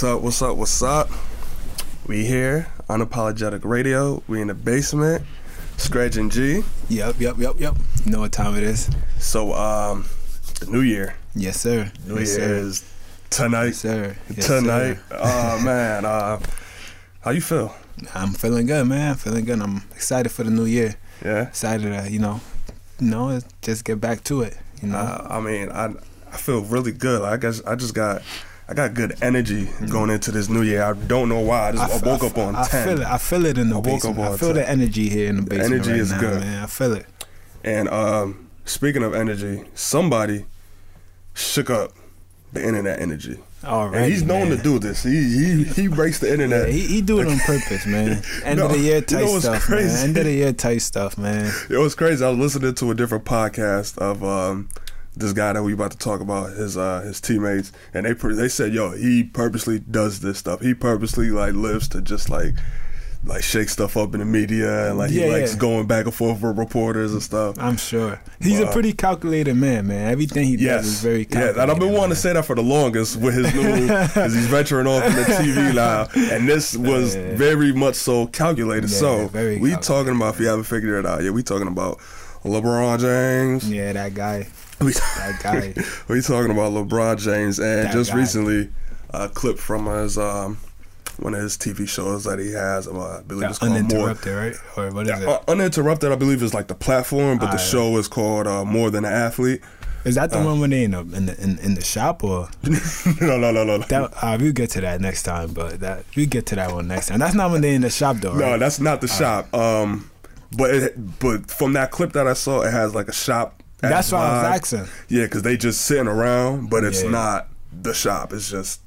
What's up? What's up? What's up? We here, unapologetic radio. We in the basement, Scratch and G. Yep, yep, yep, yep. You know what time it is? So, um, the New Year. Yes, sir. New yes, Year sir. is tonight. Yes, sir. Yes, tonight. sir. Oh man, uh, how you feel? I'm feeling good, man. Feeling good. I'm excited for the new year. Yeah. Excited to, you know, you know, just get back to it. You know. Uh, I mean, I I feel really good. I guess I just got. I got good energy going into this new year. I don't know why. I just I, f- woke I up on I ten. feel it. I feel it in the I woke up basement. I feel 10. the energy here in the basement. energy right is now, good. man. I feel it. And um, speaking of energy, somebody shook up the internet energy. All right. And he's known to do this. He he he breaks the Yeah, internet. he, he do it on purpose, man. End No, of the year you type know stuff, crazy? man. End of the year type stuff, man. It was crazy. I was listening to a different podcast of um, this guy that we about to talk about his uh, his teammates, and they they said, "Yo, he purposely does this stuff. He purposely like lives to just like." Like shake stuff up in the media, and like Yeah, he likes yeah. going back and forth with reporters and stuff. I'm sure he's Wow. a pretty calculated man, man. Everything he Yes, does is very yeah. calculated. And I've been wanting man. to say that for the longest with his new, because he's venturing off in the TV now, and this was Yeah. very much so calculated. Yeah, so we calculated. talking about if you haven't figured it out, yeah, we talking about LeBron James. Yeah, that guy. We, we talking about LeBron James, and That just guy. recently, a clip from his um, one of his TV shows that he has. Uh, I believe it's called More. Uninterrupted, right? Or what is it? Uh, uninterrupted, I believe, is like the platform, but the Alright. show is called uh, More Than an Athlete. Is that the uh, one when they in the in the, in, in the shop or no, no, no, no, that? Uh, we'll get to that next time, but that we get to that one next time. That's not when they in the shop though. Right? No, that's not the shop. Um, but it, but from that clip that I saw, it has like a shop. That's why I was asking. Yeah, because they just sitting around, but it's Yeah. not the shop. It's just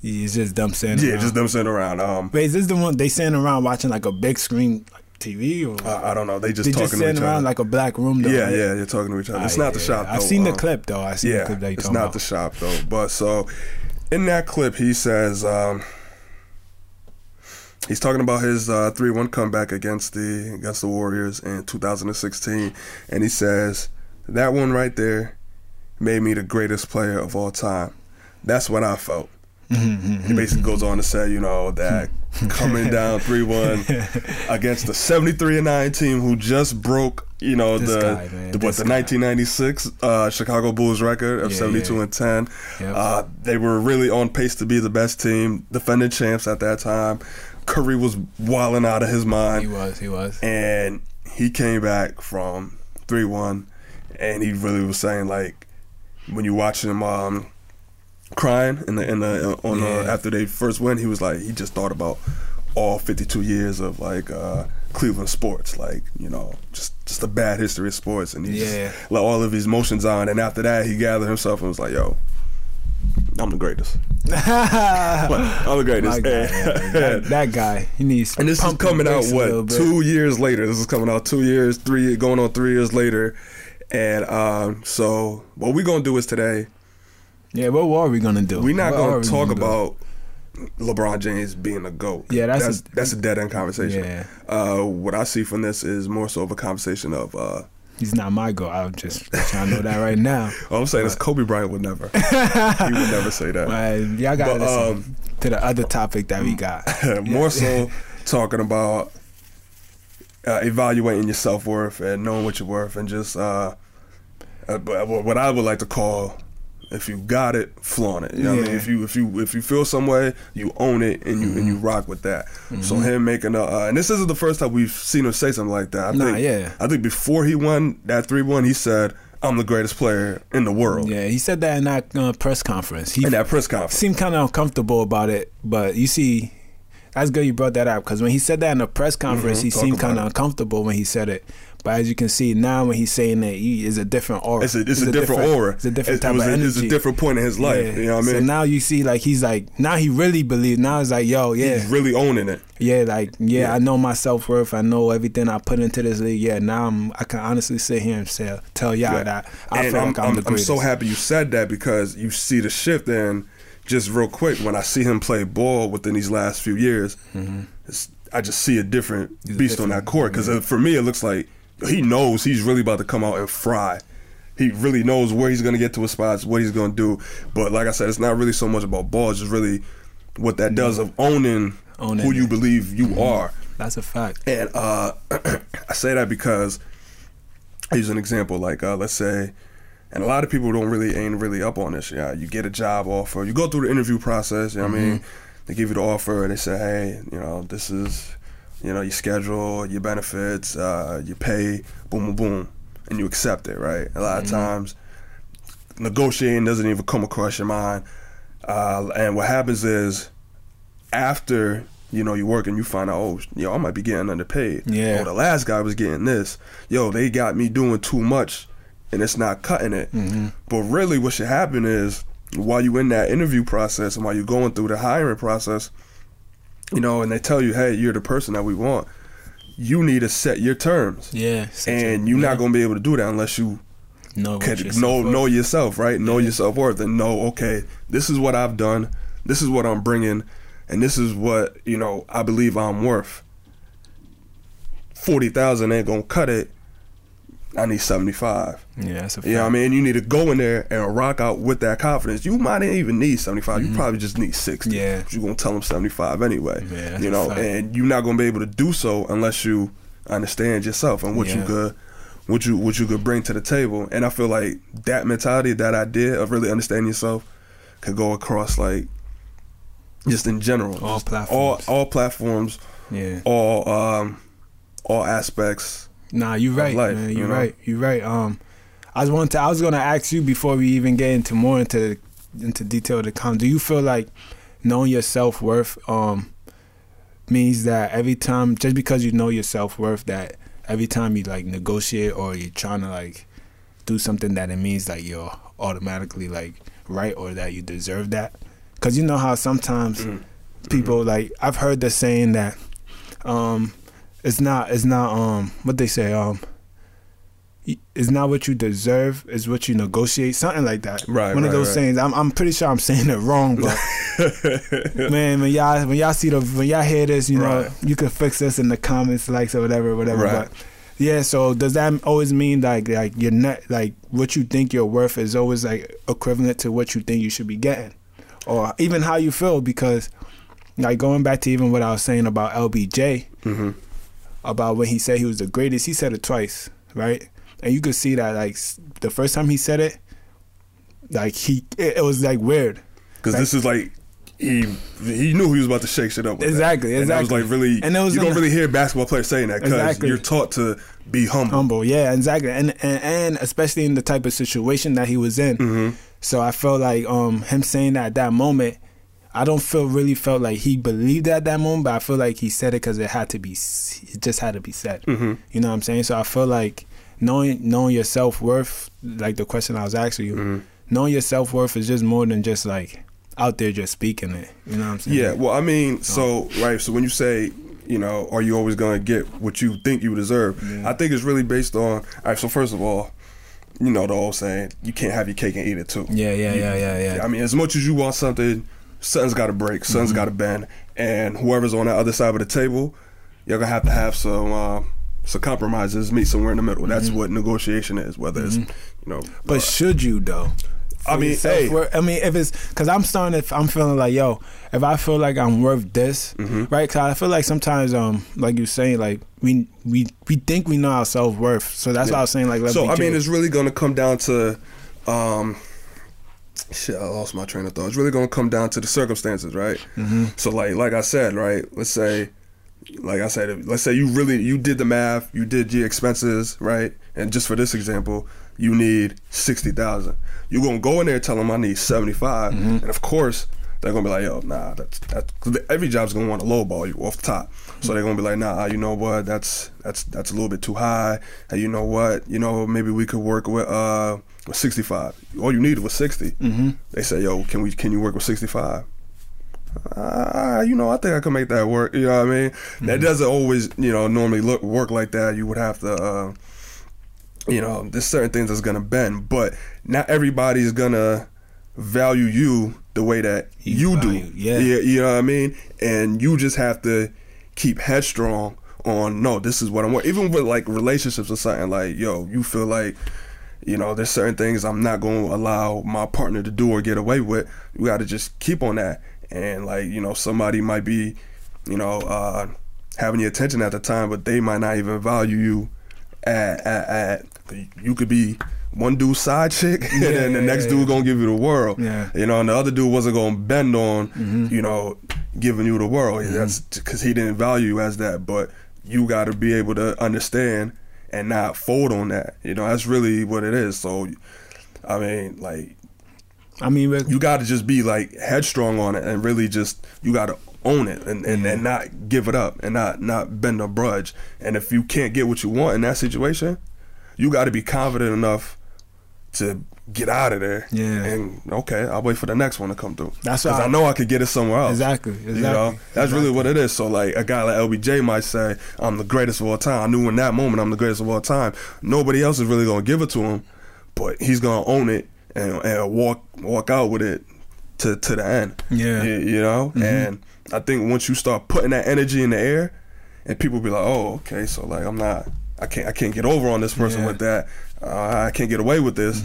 He's just dumb saying. yeah, around. just them sitting around. Um, Wait, is this the one they sitting around watching like a big screen like TV or? I, I don't know. They just they talking just to sitting each around other. like a black room though. yeah, right? yeah, you're talking to each other. Ah, it's not yeah, the shop. I've though. seen the Um, clip though. I seen the Yeah, clip that you it's not about. the shop though. But so in that clip, he says um, he's talking about his uh, three-one comeback against the against the Warriors in 2016, and he says that one right there made me the greatest player of all time. That's what I felt. Mm-hmm, He basically goes on to say, you know, that coming down 3 1 against the 73 and 9 team who just broke, you know, This the, guy, the what this the guy. 1996 uh, Chicago Bulls record of Yeah, 72 yeah. and 10. Yep. Uh, they were really on pace to be the best team, defending champs at that time. Curry was wilding out of his mind He was. He was. and he came back from three one, and he really was saying like when you watch him um, crying in the in the on Yeah. the, after they first win, he was like he just thought about all fifty two years of like uh, Cleveland sports, like you know just just a bad history of sports, and he Yeah. just let all of his emotions on, and after that he gathered himself and was like, yo. I'm the greatest. I'm the greatest. Guy, yeah, that, that guy, he needs. And this is coming out what two years later. This is coming out two years, three going on three years later, and um, so what we're gonna do is today Yeah, what are we gonna do? we're not What gonna we talk do? about LeBron James being a goat. Yeah, that's that's a- that's a dead end conversation. Yeah. Uh, what I see from this is more so of a conversation of. Uh, He's not my goal. I'm just trying to know that right now. all I'm saying is Kobe Bryant would never. he would never say that. But y'all gotta listen um, to the other topic that we got. more so talking about uh, evaluating your self worth and knowing what you're worth, and just uh, uh, what I would like to call, if you got it, flaunt it. You know what I mean? If you if you if you feel some way, you own it and you and you rock with that. So him making a uh, and this isn't the first time we've seen him say something like that. I Nah, think, yeah. I think before he won that three one, he said, "I'm the greatest player in the world." Yeah, he said that in that uh, press conference. He In that press conference. seemed kind of uncomfortable about it, but you see, that's good you brought that up because when he said that in the press conference, Mhm, he talk seemed kind of uncomfortable when he said it. But as you can see now, when he's saying that, he is a different aura. It's a, it's a, different, aura. It's a different type it was of a, energy. It's a different point in his life. Yeah. You know what I mean? So now you see, like he's like now he really believes. Now it's like, yo, yeah, He's really owning it. yeah, like yeah, Yeah. I know my self worth. I know everything I put into this league. Yeah, now I'm I can honestly sit here and say, tell y'all Yeah. that I and feel I'm, like I'm, I'm, the I'm so happy you said that because you see the shift in just real quick when I see him play ball within these last few years. It's, I just see a different Mm-hmm. He's a beast on that court because yeah. for me it looks like he knows he's really about to come out and fry he really knows where he's gonna get to his spots, what he's gonna do. But like I said, it's not really so much about balls, it's really what that does of owning, Owning who you it. believe you are. That's a fact. And uh, I say that because I use an example like uh, let's say, and a lot of people don't really ain't really up on this. Yeah, you get a job offer, you go through the interview process. You know what I mean? They give you the offer, and they say, hey, you know, this is, you know, your schedule, your benefits, uh, your pay, boom, boom, boom, and you accept it, right? A lot of times, negotiating doesn't even come across your mind. Uh, and what happens is, after you know you work and you find out, oh, yo, I might be getting underpaid. Yeah. Oh, the last guy was getting this. Yo, they got me doing too much, and it's not cutting it. Mm-hmm. But really, what should happen is while you in that interview process and while you're going through the hiring process, you know, and they tell you, hey, you're the person that we want. You need to set your terms, Yeah. and you're yeah. not gonna be able to do that unless you know could yourself know know yourself, right? Know your self worth and know, okay, this is what I've done, this is what I'm bringing, and this is what you know I believe I'm worth. Forty thousand ain't gonna cut it. I need seventy five. Yeah, that's a fact. You know what I mean? You need to go in there and rock out with that confidence. You might not even need 75. You probably just need 60. Mm-hmm. Yeah. You're going to tell them 75 anyway. Yeah, that's you know, and you're not going to be able to do so unless you understand yourself and what you could what you what you could bring to the table. And I feel like that mentality, that idea of really understanding yourself could go across like just in general. All platforms. All all platforms, yeah. all um all aspects. Nah, you're right, life, man. you You know? right. You're right. Um, I was wanting to. I was gonna ask you before we even get into more into into detail to come. Do you feel like knowing your self worth um means that every time, just because you know your self worth, that every time you like negotiate or you're trying to like do something that it means like you're automatically like right or that you deserve that? Because you know how sometimes people like I've heard the saying that um it's not it's not um what they say um it's not what you deserve it's what you negotiate something like that Right, one of those right. sayings I'm, I'm pretty sure i'm saying it wrong but man when y'all when y'all see the when y'all hear this you know Right. you can fix this in the comments likes or whatever whatever Right. but yeah so does that always mean like like you're not like what you think you're worth is always like equivalent to what you think you should be getting or even how you feel because like going back to even what I was saying about LBJ hmm about when he said he was the greatest, he said it twice, right? And you could see that like the first time he said it, like he it, it was like weird. Because Like- this is like he he knew he was about to shake shit up. With Exactly, that. And that was exactly. like really. And it was you don't the- really hear basketball players saying that because Exactly. you're taught to be humble. humble yeah exactly and, and and especially in the type of situation that he was in Mm-hmm. so i felt like um him saying that at that moment i don't feel really felt like he believed at that moment but i feel like he said it because it had to be it just had to be said Mm-hmm. you know what i'm saying so i feel like knowing knowing your self-worth like the question i was asking you Mm-hmm. knowing your self-worth is just more than just like out there just speaking it you know what i'm saying Yeah, well, I mean, so right. So when you say, you know, are you always gonna get what you think you deserve? I think it's really based on. All right. So first of all, you know the old saying, you can't have your cake and eat it too. yeah yeah yeah yeah yeah I mean, as much as you want something, something's got to break, something's got to bend, and whoever's on the other side of the table, you're gonna have to have some uh, some compromises, meet somewhere in the middle. That's what negotiation is. Whether it's you know, But uh, should you though? I mean, yourself, hey. I mean, if it's because I'm starting to, I'm feeling like, yo, if I feel like I'm worth this, Mm-hmm. right? Because I feel like sometimes, um, like you're saying, like we we we think we know our self worth, so that's why I was saying, like, let's so I mean, it's really gonna come down to. Um, Shit, I lost my train of thought. It's really gonna come down to the circumstances, right? Mm-hmm. So, like, like I said, right? Let's say, like I said, let's say you really you did the math, you did your expenses, right? And just for this example, you need sixty thousand. You're gonna go in there and tell them I need seventy Mm-hmm. and of course they're gonna be like, yo, nah, that's that's every job's gonna want to lowball you off the top. So they're gonna be like, nah, you know what? That's that's that's a little bit too high. And you know what? You know maybe we could work with uh with sixty five. All you needed was 60 Mm-hmm. They say, yo, can we can you work with sixty five? uh, you know, I think I can make that work. You know what I mean? That doesn't always, you know, normally look work like that. You would have to, uh, you know, there's certain things that's gonna bend, but not everybody's gonna value you the way that You you, do. yeah. yeah, you know what I mean. And you just have to keep headstrong on no, this is what I want. Even with like relationships or something, like yo, you feel like you know, there's certain things I'm not going to allow my partner to do or get away with. You got to just keep on that. And like, you know, somebody might be, you know, uh, having your attention at the time, but they might not even value you at, at, at you could be one dude side chick and Yeah, then the yeah, next yeah, dude gonna give you the world. Yeah. You know, and the other dude wasn't gonna bend on, Mm-hmm. you know, giving you the world. That's because he didn't value you as that. But you got to be able to understand and not fold on that. You know, that's really what it is. So, I mean, like I mean, you got to just be like headstrong on it and really just you got to own it and, and, and not give it up and not not bend a brudge. And if you can't get what you want in that situation, you got to be confident enough to get out of there. Yeah. And okay, I'll wait for the next one to come through. That's because I know I could get it somewhere else. Exactly, exactly, You know, that's really what it is. So like a guy like LBJ might say, "I'm the greatest of all time." I knew in that moment I'm the greatest of all time. Nobody else is really gonna give it to him, but he's gonna own it and, and walk walk out with it to to the end. Yeah. you, you know. Mm-hmm. And I think once you start putting that energy in the air, and people be like, "Oh, okay, so like I'm not." I can't. I can't get over on this person Yeah. with that. Uh, I can't get away with this.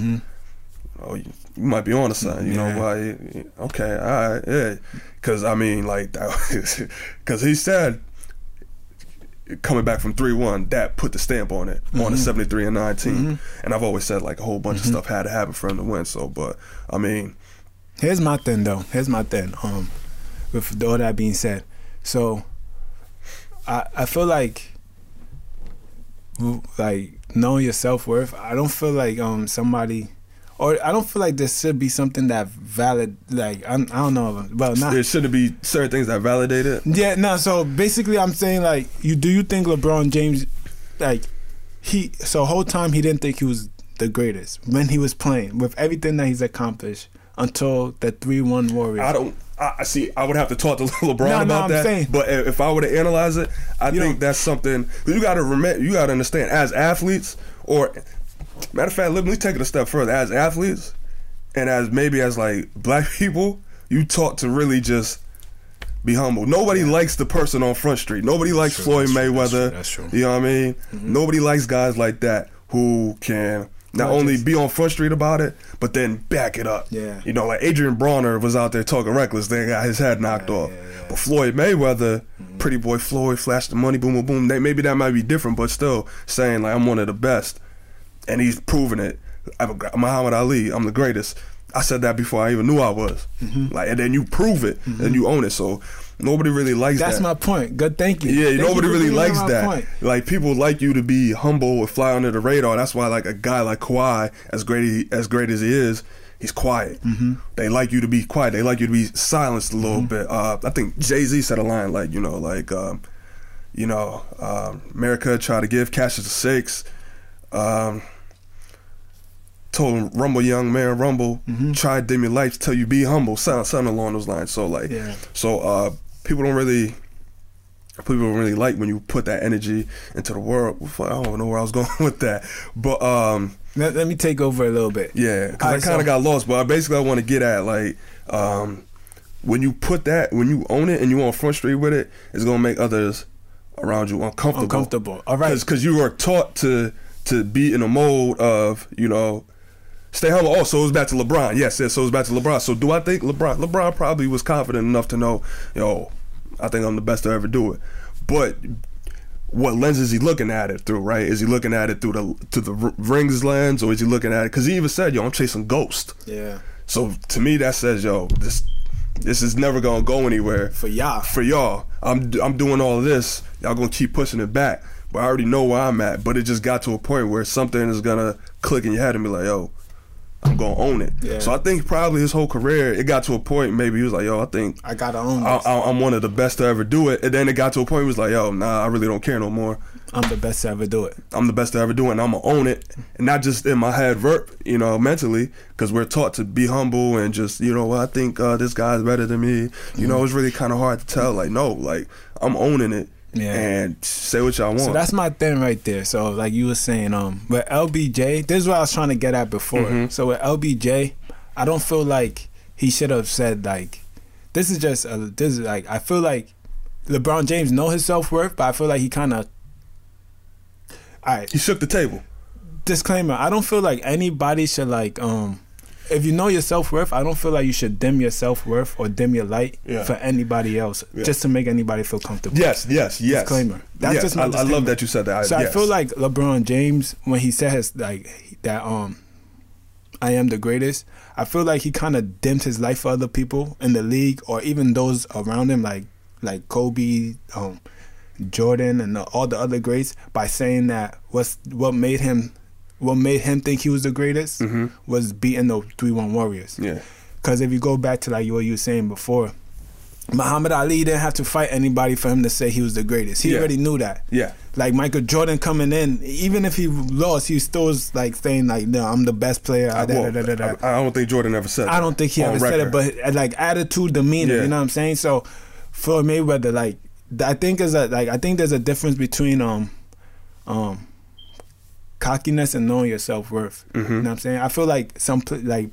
Oh, you, you might be on to something. You Yeah. know why? Okay, all right, yeah. Because I mean, like, because he said coming back from three one, that put the stamp on it on the seventy three and 19 And I've always said like a whole bunch of stuff had to happen for him to win. So, but I mean, Here's my thing though. Here's my thing. Um, with all that being said, so I I feel like like knowing your self worth. I don't feel like um somebody. Or I don't feel like there should be something that valid. Like I, I don't know. Well, not there shouldn't be certain things that validate it. Yeah, no. So basically, I'm saying like, you do you think LeBron James, like, he so whole time he didn't think he was the greatest when he was playing with everything that he's accomplished until the three one Warriors. I don't. I I see. I would have to talk to LeBron No, no, about I'm that. saying- But if I were to analyze it, I You think don't- that's something you got to remember. You got to understand as athletes, or matter of fact, let me take it a step further. As athletes, and as maybe as like black people, you taught to really just be humble. Nobody likes the person on Front Street. Nobody likes true, Floyd that's true, that's Mayweather. true, that's true. You know what I mean? Mm-hmm. Nobody likes guys like that who can not only be on Front Street about it, but then back it up. Yeah. You know, like Adrien Broner was out there talking reckless, then got his head knocked Yeah, off. yeah, yeah. But Floyd Mayweather, pretty boy Floyd, flashed the money, boom, boom, boom. They, maybe that might be different, but still saying like I'm one of the best, and he's proven it. I'm a, Muhammad Ali, I'm the greatest. I said that before I even knew I was. Mm-hmm. Like, and then you prove it, and you own it. So nobody really likes That's that. That's my point. Good, thank you. Yeah, Thank nobody for really likes that. point. Like people like you to be humble and fly under the radar. That's why, like a guy like Kawhi, as great he, as great as he is, he's quiet. Mm-hmm. They like you to be quiet. They like you to be silenced a little Mm-hmm. bit. Uh, I think Jay Z said a line like, you know, like, um, you know, um, America try to give Cassius the six. Um, told him, Rumble, young man, Rumble, try to dim your lights till you be humble. Something, something along those lines. So like, Yeah. so uh, people don't really people don't really like when you put that energy into the world. I don't know where I was going with that, but um, Let, let me take over a little bit. yeah, because I Alright, kind of so- got lost. But I basically, I want to get at like um, when you put that, when you own it and you on front street with it, it's gonna make others around you uncomfortable. Uncomfortable. All right. because you are taught to to be in a mode of you know. Stay humble. Oh, so it's back to LeBron. Yes, yes. So it's back to LeBron. So do I think LeBron? LeBron probably was confident enough to know, yo, I think I'm the best to ever do it. But what lens is he looking at it through? Right? Is he looking at it through the to the rings lens, or is he looking at it? Because he even said, "Yo, I'm chasing ghost." Yeah. So to me, that says, "Yo, this this is never gonna go anywhere For y'all. for y'all. I'm I'm doing all of this. Y'all gonna keep pushing it back, but I already know where I'm at. But it just got to a point where something is gonna click in your head and be like, yo, I'm gonna own it. Yeah. So I think probably his whole career, it got to a point. Maybe he was like, yo, I think I gotta own I, I'm one of the best to ever do it. And then it got to a point where he was like, yo, nah, I really don't care no more. I'm the best to ever do it. I'm the best to ever do it, and I'm gonna own it, and not just in my head, verb, you know, mentally, because we're taught to be humble and just, you know, well, I think uh, this guy's better than me. You know, it's really kind of hard to tell. Like, no, like I'm owning it, Yeah. and say what y'all want. So that's my thing right there. So like you were saying, um, with LBJ, this is what I was trying to get at before. Mhm. So with LBJ, I don't feel like he should have said like, this is just a, this is like I feel like LeBron James know his self worth, but I feel like he kind of, all right, he shook the table. disclaimer. I don't feel like anybody should like um. If you know your self worth, I don't feel like you should dim your self worth or dim your light Yeah. for anybody else, Yeah. just to make anybody feel comfortable. Yes, yes, yes. Disclaimer. That's yes, just my I, I love that you said that. So yes. I feel like LeBron James when he said his like that um I am the greatest. I feel like he kind of dimmed his life for other people in the league or even those around him like like Kobe, um Jordan and the, all the other greats by saying that what's what made him what made him think he was the greatest Mhm. was beating the 3-1 Warriors. yeah, Cuz if you go back to like what you were saying before Muhammad Ali didn't have to fight anybody for him to say he was the greatest. He Yeah. already knew that yeah, like Michael Jordan coming in, even if he lost, he still was like saying like, "No, I'm the best player." I, da, well, da, da. I, I don't think Jordan ever said. It. I don't think he ever said it, but uh, like attitude, demeanor, Yeah. you know what I'm saying? So for Mayweather, like I think is a like I think there's a difference between um um cockiness and knowing your self worth. Mhm. You know what I'm saying? I feel like some like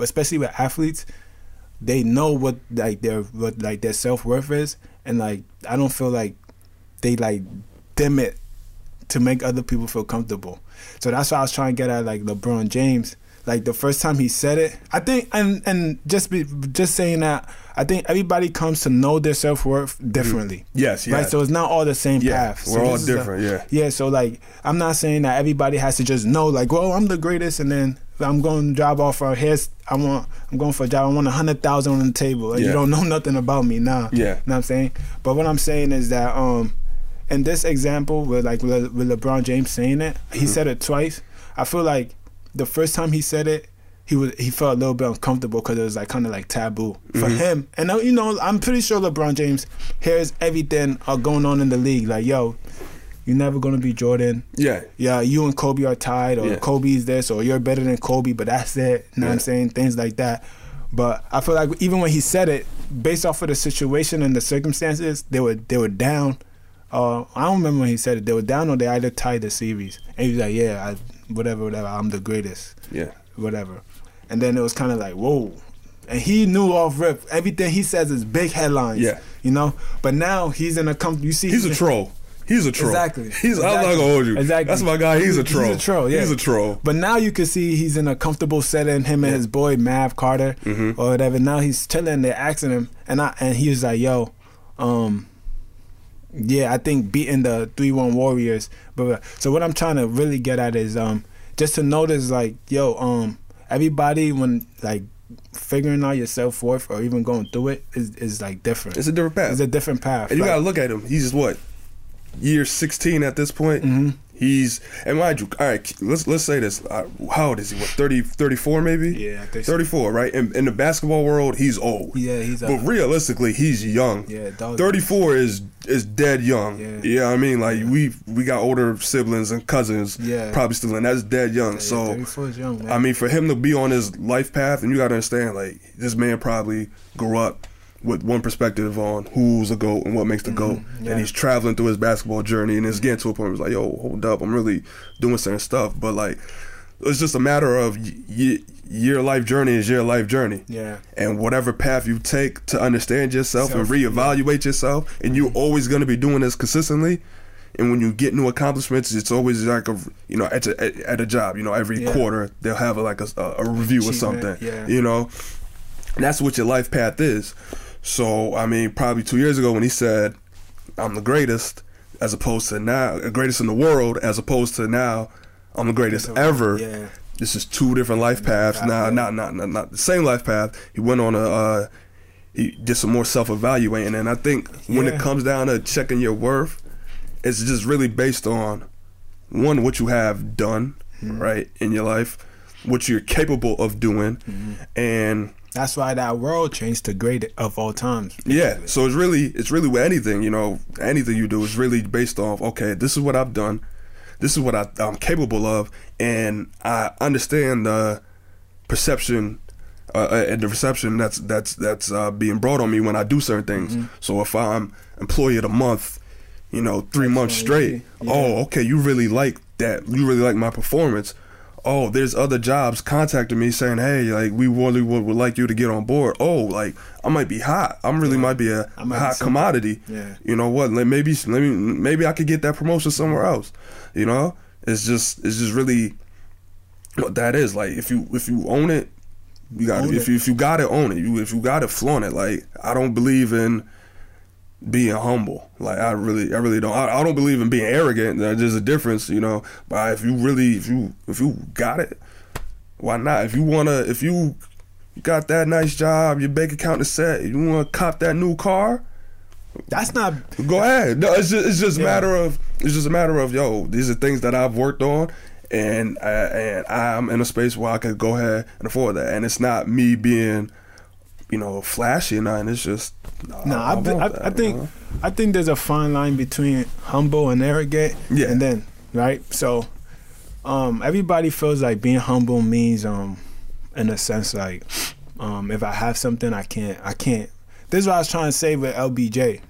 especially with athletes, they know what like their what like their self worth is, and like I don't feel like they like dim it to make other people feel comfortable. So that's why I was trying to get at like LeBron James. Like the first time he said it, I think, and and just be just saying that, I think everybody comes to know their self worth differently. yes, yes, Right, so it's not all the same yeah, path. So we're all is a- different. yeah, yeah, so like I'm not saying that everybody has to just know like, well, I'm the greatest, and then I'm going to job offer. Here's I want I'm going for a job. I want a hundred thousand on the table. And Yeah. You don't know nothing about me now. Yeah. you know what I'm saying. But what I'm saying is that um, in this example with like with, with LeBron James saying it, he said it twice. I feel like the first time he said it. He was he felt a little bit uncomfortable because it was like kind of like taboo for him, and uh, you know I'm pretty sure LeBron James hears everything uh, going on in the league. Like yo, you're never gonna be Jordan. yeah, Yeah, you and Kobe are tied, or Yeah. Kobe's this, or you're better than Kobe, but that's it. You know what I'm saying? Things like that. But I feel like even when he said it, based off of the situation and the circumstances, they were they were down. Uh, I don't remember when he said it. They were down, or they either tied the series. And he was like, "Yeah, I, whatever, whatever. I'm the greatest, yeah, whatever." And then it was kind of like, "Whoa." And he knew off rip everything he says is big headlines. Yeah. you know. But now he's in a com- You see, he's a troll. He's a troll. Exactly. He's. I'm not gonna hold you. Exactly. That's my guy. He's a troll. he's a troll, yeah. He's a troll. But now you can see he's in a comfortable setting. Him and his boy Mav Carter Mm-hmm. or whatever. Now he's chilling. They're asking him, and I and he was like, "Yo, um, yeah, I think beating the three one Warriors." But so what I'm trying to really get at is um just to notice like, yo, um, everybody when like figuring out your self worth or even going through it is is like different. It's a different path. It's a different path. And you Like- gotta look at him. He's just what year sixteen at this point. Mm-hmm. He's and mind you, all right. Let's let's say this. Uh, how old is he? What 30, 34 maybe? Yeah, so. thirty four. Right. In, in the basketball world, he's old. Yeah, he's old. But uh, realistically, he's young. Yeah, dog. Thirty four is is dead young. Yeah. Yeah. I mean, like we we got older siblings and cousins. Yeah. Probably still, and that's dead young. yeah, so 34 is young, man. I mean, for him to be on his life path, and you got to understand, like this man probably grew up with one perspective on who's a goat and what makes the goat, Mm-hmm. yeah. and he's traveling through his basketball journey, and it's getting to a point where it's like, yo, hold up, I'm really doing certain stuff, but like, it's just a matter of y- your life journey is your life journey. yeah. And whatever path you take to understand yourself and Self, reevaluate yourself, and you're always going to be doing this consistently. And when you get new accomplishments, it's always like a you know at a, at, at a job. You know, every Yeah. quarter they'll have a, like a, a review or something. yeah. You know, and that's what your life path is. So I mean, probably two years ago when he said, "I'm the greatest," as opposed to now, the greatest in the world, as opposed to now, I'm the greatest ever. Yeah. This is two different life paths. Now, not, not not not the same life path. He went on a uh, he did some more self evaluating, and I think when it comes down to checking your worth, it's just really based on one what you have done Mm-hmm. right in your life, what you're capable of doing, Mm-hmm. and That's why that world changed to great of all times. yeah. So it's really it's really with anything you know anything you do is really based off okay this is what I've done, this is what I, I'm capable of, and I understand the perception uh, uh, and the reception that's that's that's uh, being brought on me when I do certain things. Mm-hmm. So if I'm employee of the month, you know, three months straight, see. oh, okay, you really like that. You really like my performance. Oh, there's other jobs contacting me saying, "Hey, like we really would, would like you to get on board." Oh, like I might be hot. I'm really might be a might hot something. commodity. Yeah. You know what? Like maybe let me maybe I could get that promotion somewhere else. You know, it's just it's just really what that is. Like if you if you own it, you got if you if you got it, own it. You if you got it, flaunt it. Like I don't believe in being humble. Like I really I really don't. I, I don't believe in being arrogant. There's a difference, you know. But if you really if you if you got it, why not? If you wanna if you got that nice job, your bank account is set, you wanna cop that new car. That's not. Go ahead. No, it's just it's just a matter of it's just a matter of yo. These are things that I've worked on, and I, and I'm in a space where I could go ahead and afford that. And it's not me being, you know, flashy or nothing. It's just No, I, want thi- I, that, I you think know? I think there's a fine line between humble and arrogant. Yeah. And then right, so um, everybody feels like being humble means um, in a sense like um, if I have something I can't I can't. This is what I was trying to say with LBJ,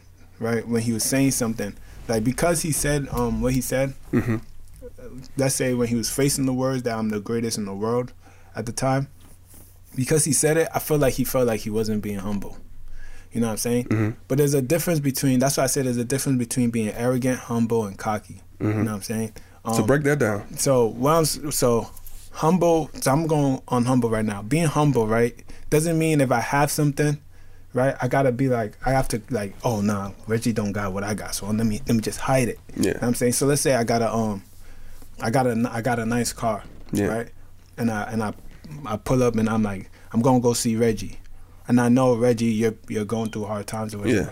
right? When he was saying something like because he said um what he said. Mhm. Let's say when he was facing the words that I'm the greatest in the world at the time, because he said it, I feel like he felt like he wasn't being humble. You know what I'm saying? Mhm. But there's a difference between. That's why I said there's a difference between being arrogant, humble, and cocky. You know what I'm saying? Um, So break that down. so what I'm, so humble. So I'm going on humble right now. Being humble, right, doesn't mean if I have something, right, I gotta be like I have to like, oh nah, Reggie don't got what I got, so let me let me just hide it. Yeah. You know what I'm saying. So let's say I got a um, I got a I got a nice car, Yeah. right, and I and I I pull up and I'm like I'm gonna go see Reggie, and I know Reggie, you're you're going through hard times or whatever Yeah.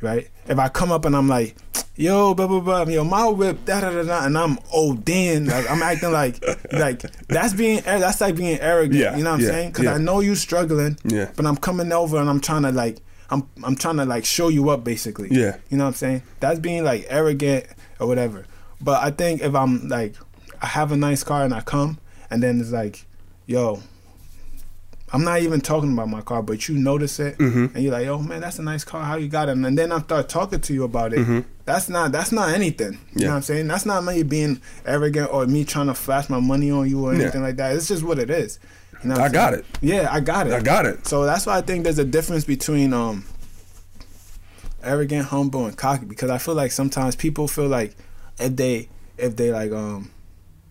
right? If I come up and I'm like, yo, blah blah blah, yo, my whip, da da da da, and I'm old then, like I'm acting like, like that's being, that's like being arrogant. Yeah, you know what I'm yeah, saying? Because yeah. I know you struggling. Yeah. But I'm coming over and I'm trying to like, I'm I'm trying to like show you up basically. Yeah. You know what I'm saying? That's being like arrogant or whatever. But I think if I'm like, I have a nice car and I come and then it's like, yo. I'm not even talking about my car, but you notice it, Mhm. and you're like, "Oh man, that's a nice car. How you got it?" And then I start talking to you about it. Mhm. That's not that's not anything. You Yeah. know what I'm saying? That's not me being arrogant or me trying to flash my money on you or Yeah. anything like that. It's just what it is. You know what I got it. Yeah, I got it. I got it. So that's why I think there's a difference between um arrogant, humble, and cocky. Because I feel like sometimes people feel like if they if they like um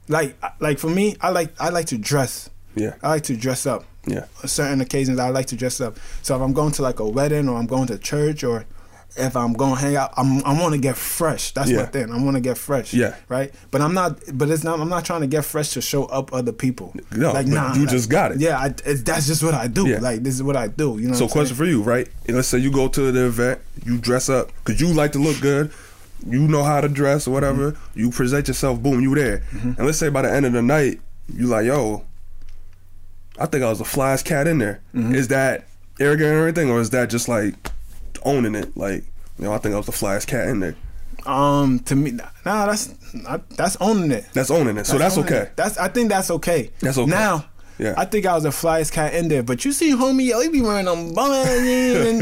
like like for me, I like I like to dress. Yeah. I like to dress up. Yeah. On certain occasions, I like to dress up. So if I'm going to like a wedding or I'm going to church or if I'm going to hang out, I'm, I want to get fresh. That's my Yeah. thing. I want to get fresh. Yeah. Right. But I'm not. But it's not. I'm not trying to get fresh to show up other people. No, like nah. you like- just got it. Yeah. I, it's, that's just what I do. Yeah. Like this is what I do. You know. So, what I'm question for you, right? And let's say you go to the event, you dress up because you like to look good, you know how to dress or whatever. Mm-hmm. You present yourself, boom, you there. And let's say by the end of the night, you like, yo, I think I was the flyest cat in there. Is Mm-hmm. that arrogant or anything, or is that just like owning it? Like, you know, I think I was the flyest cat in there. Um. To me, nah. That's I, that's owning it. That's owning it. So that's, okay. it. That's I think that's okay. That's okay. Now, Yeah. I think I was the flyest cat in there. But you see, homie, yo, he be wearing them bum and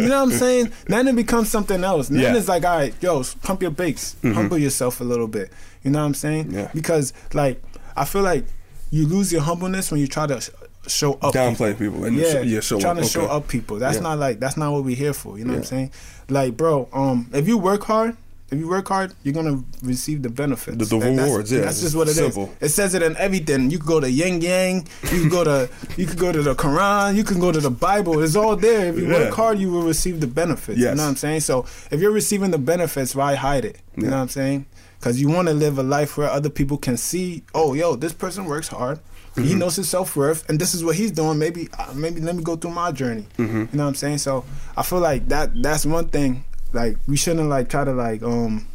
you know what I'm saying. Then it becomes something else. Then Yeah. Mm-hmm. it's like, all right, yo, pump your brakes, humble yourself a little bit. You know what I'm saying? Yeah. Because like, I feel like you lose your humbleness when you try to show up. Downplay people and Yeah, yeah, show trying up. to show Okay. up people. That's Yeah. not like that's not what we're here for. You know what I'm saying? Like, bro, um, if you work hard, if you work hard, you're gonna receive the benefits. The- the And that's- rewards, yeah. that's just what it is. Simple. It says it in everything. You could go to Yin Yang. You could go to you could go to the Quran. You can go to the Bible. It's all there. If you Yeah. work hard, you will receive the benefits. You know what I'm saying? So if you're receiving the benefits, why hide it? You Yeah. know what I'm saying? Because you want to live a life where other people can see, oh, yo, this person works hard. He Mm-hmm. knows his self worth, and this is what he's doing. Maybe, uh, maybe let me go through my journey. Mm-hmm. You know what I'm saying? So I feel like that that's one thing. Like we shouldn't like try to like um,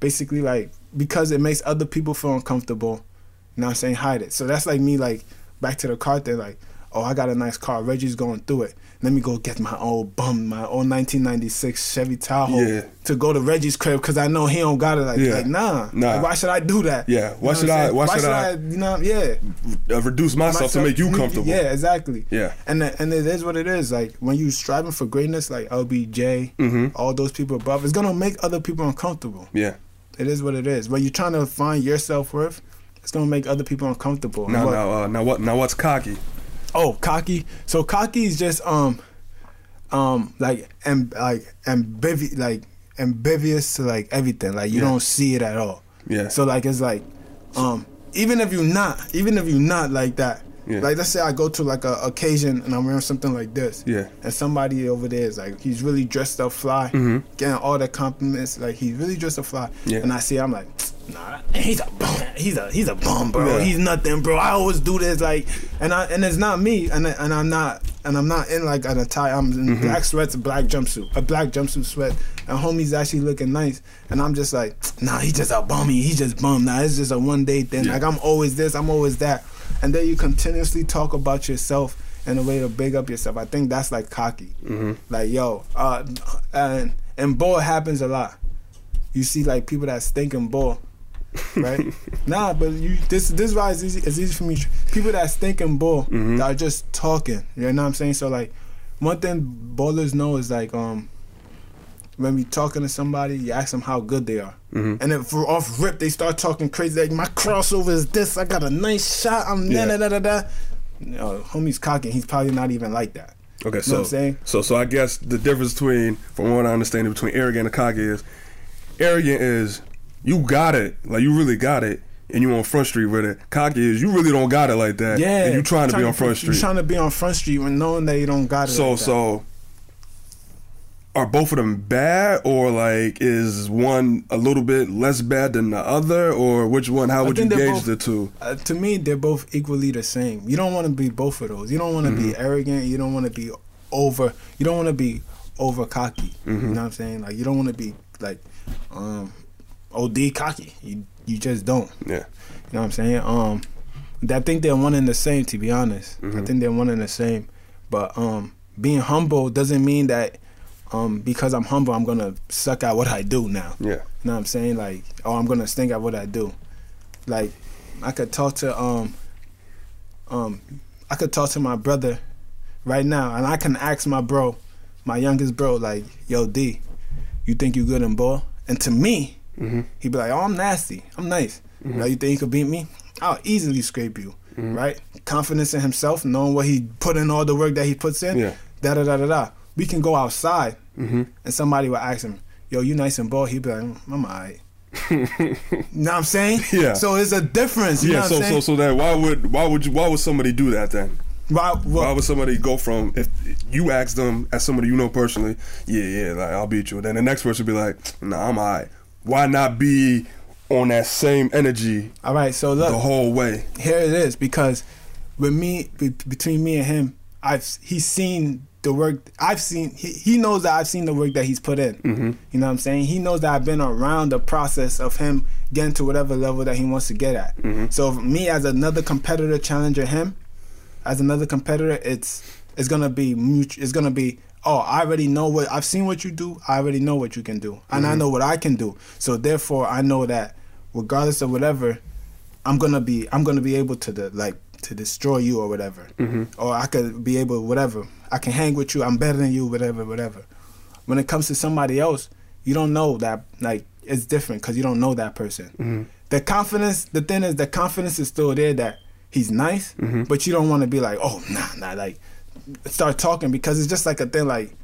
basically like because it makes other people feel uncomfortable. You know what I'm saying? Hide it. So that's like me like back to the car thing. Like, oh, I got a nice car. Reggie's going through it. Let me go get my old bum, my old 1996 Chevy Tahoe Yeah. to go to Reggie's crib because I know he don't got it. Like, Yeah. like nah, Nah. Like, why should I do that? Yeah. You Why know should I- saying? why should I- You know? Yeah. Uh, reduce myself, to make you comfortable. Yeah, exactly. Yeah. And the- and it is what it is. Like when you striving for greatness, like LBJ, Mhm. all those people above, it's gonna make other people uncomfortable. Yeah. It is what it is. When you're trying to find your self worth, it's gonna make other people uncomfortable. Now, now, uh, now what? Now, what's cocky? Oh, cocky. So cocky is just um, um, like and like ambivi like ambivious to like everything. Like you Yeah. don't see it at all. Yeah. So like it's like Um, even if you're not, even if you're not like that. Yeah. Like let's say I go to like a occasion and I'm wearing something like this. Yeah. And somebody over there is like he's really dressed up fly, Mhm. getting all the compliments. Like he's really dressed up fly. Yeah. And I see I'm like, nah, he's a bum. He's a he's a bum, bro. Yeah. He's nothing, bro. I always do this like, and I and it's not me, and and I'm not and I'm not in like an attire. I'm in Mm-hmm. black sweats, a black jumpsuit, a black jumpsuit sweat, and homie's actually looking nice, and I'm just like, nah, he's just a bummy. He's just bum. Nah, it's just a one day thing. Yeah. Like I'm always this, I'm always that, and then you continuously talk about yourself in a way to big up yourself. I think that's like cocky. Mm-hmm. Like yo, uh, and and ball happens a lot. You see like people that stink and ball, right? nah, but you this this is why it's easy. It's easy for me. People that stink and ball Mhm. that are just talking. You know what I'm saying? So like, one thing ballers know is like um. When we talking to somebody, you ask them how good they are, Mhm. and then for off rip they start talking crazy. Like my crossover is this. I got a nice shot. I'm Yeah. da da da da da. No, homie's cocking. He's probably not even like that. Okay, know so what I'm saying? so so I guess the difference between, from what I understand, between arrogant and cocky is, arrogant is you got it, like you really got it, and you on front street with it. Cocky is you really don't got it like that, Yeah, and you trying to be on front Street. You're street. trying to be on front street when knowing that you don't got it. So like so are both of them bad, or like is one a little bit less bad than the other, or which one? How would you gauge both- the two? Uh, to me, they're both equally the same. You don't want to be both of those. You don't want to be arrogant. You don't want to be over. You don't want to be over cocky. You know what I'm saying? Like you don't want to be like um, OD cocky. You you just don't. Yeah, You know what I'm saying? Um, I think they're one and the same. To be honest, I think they're one and the same. But um, being humble doesn't mean that um, because I'm humble, I'm gonna suck at what I do now. yeah, You know what I'm saying? Like, oh, I'm gonna stink at what I do. Like, I could talk to um, um, I could talk to my brother right now, and I can ask my bro, my youngest bro, like, yo, D, you think you good in ball? And to me, Mhm. he'd be like, oh, I'm nasty, I'm nice. Now you think you could beat me? I'll easily scrape you, right? Confidence in himself, knowing what he put in, all the work that he puts in. Yeah. Da da da da da. We can go outside, hmm and somebody will ask him, "Yo, you nice and ball?" He'd be like, "Mm, "I'm alright." you know what I'm saying? Yeah. So it's a difference. You yeah. know what So so so that why would why would you why would somebody do that then? why, Why why, would somebody go from if you ask them as somebody you know personally, yeah, yeah, like I'll beat you. Then the next person be like, nah, I'm alright. Why not be on that same energy all right. So look, the whole way? here it is because with me be, between me and him i've he's seen the work i've seen he, he knows that i've seen the work that he's put in Mhm. you know what i'm saying he knows that i've been around the process of him getting to whatever level that he wants to get at Mhm. so me as another competitor challenger him as another competitor it's it's gonna be mutual it's gonna be oh i already know what i've seen what you do i already know what you can do and i know what i can do so therefore i know that regardless of whatever I'm gonna be I'm gonna be able to the, like to destroy you or whatever, Mhm. or I could be able whatever. I can hang with you. I'm better than you, whatever, whatever. When it comes to somebody else, you don't know that like it's different because you don't know that person. Mhm. The confidence, the thing is, the confidence is still there that he's nice, Mhm. but you don't want to be like, oh nah, nah, like start talking because it's just like a thing like.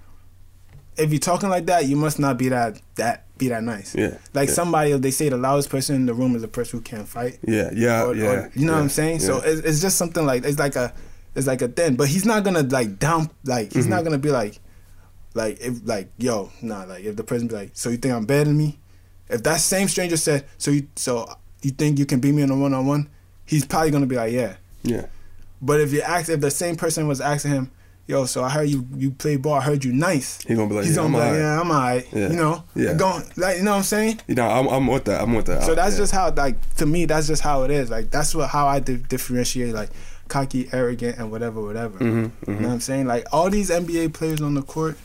If you're talking like that, you must not be that that be that nice. Yeah, Like yeah. somebody, they say the loudest person in the room is the person who can't fight Yeah, yeah, or, yeah. or- you know what I'm saying? So yeah. it's, it's just something like it's like a it's like a thing, but he's not gonna like down like he's Mm-hmm. not gonna be like like if like yo nah like if the person be like so you think I'm better than me? If that same stranger said so you so you think you can beat me in a one on one? He's probably gonna be like yeah. yeah, But if you ask if the same person was asking him yo so I heard you you play ball I heard you nice. he gonna be like, He's yeah, gonna I'm be like, alright. yeah, I'm alright. Yeah. You know? Yeah. Going like you know what I'm saying? You know, I'm, I'm with that. I'm with that. So that's Yeah. just how like to me that's just how it is. Like that's what how I di- differentiate like cocky, arrogant, and whatever, whatever. Mhm, You mhm. know what I'm saying? Like all these NBA players on the court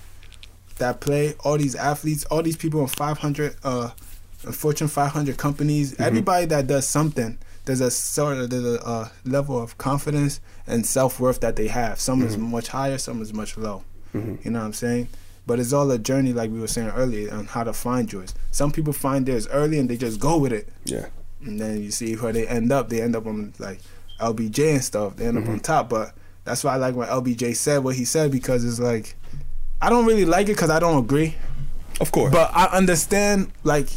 that play, all these athletes, all these people in 500 uh Fortune 500 companies, Mm-hmm. everybody that does something, there's a sort of there's a uh, level of confidence and self worth that they have. Some is much higher, some is much low. Mhm. You know what I'm saying? But it's all a journey, like we were saying earlier, on how to find yours. Some people find theirs early and they just go with it. Yeah, And then you see where they end up. They end up on like LBJ and stuff. They end up on top. But that's why I like when LBJ said what he said because it's like I don't really like it because I don't agree. of course. But I understand like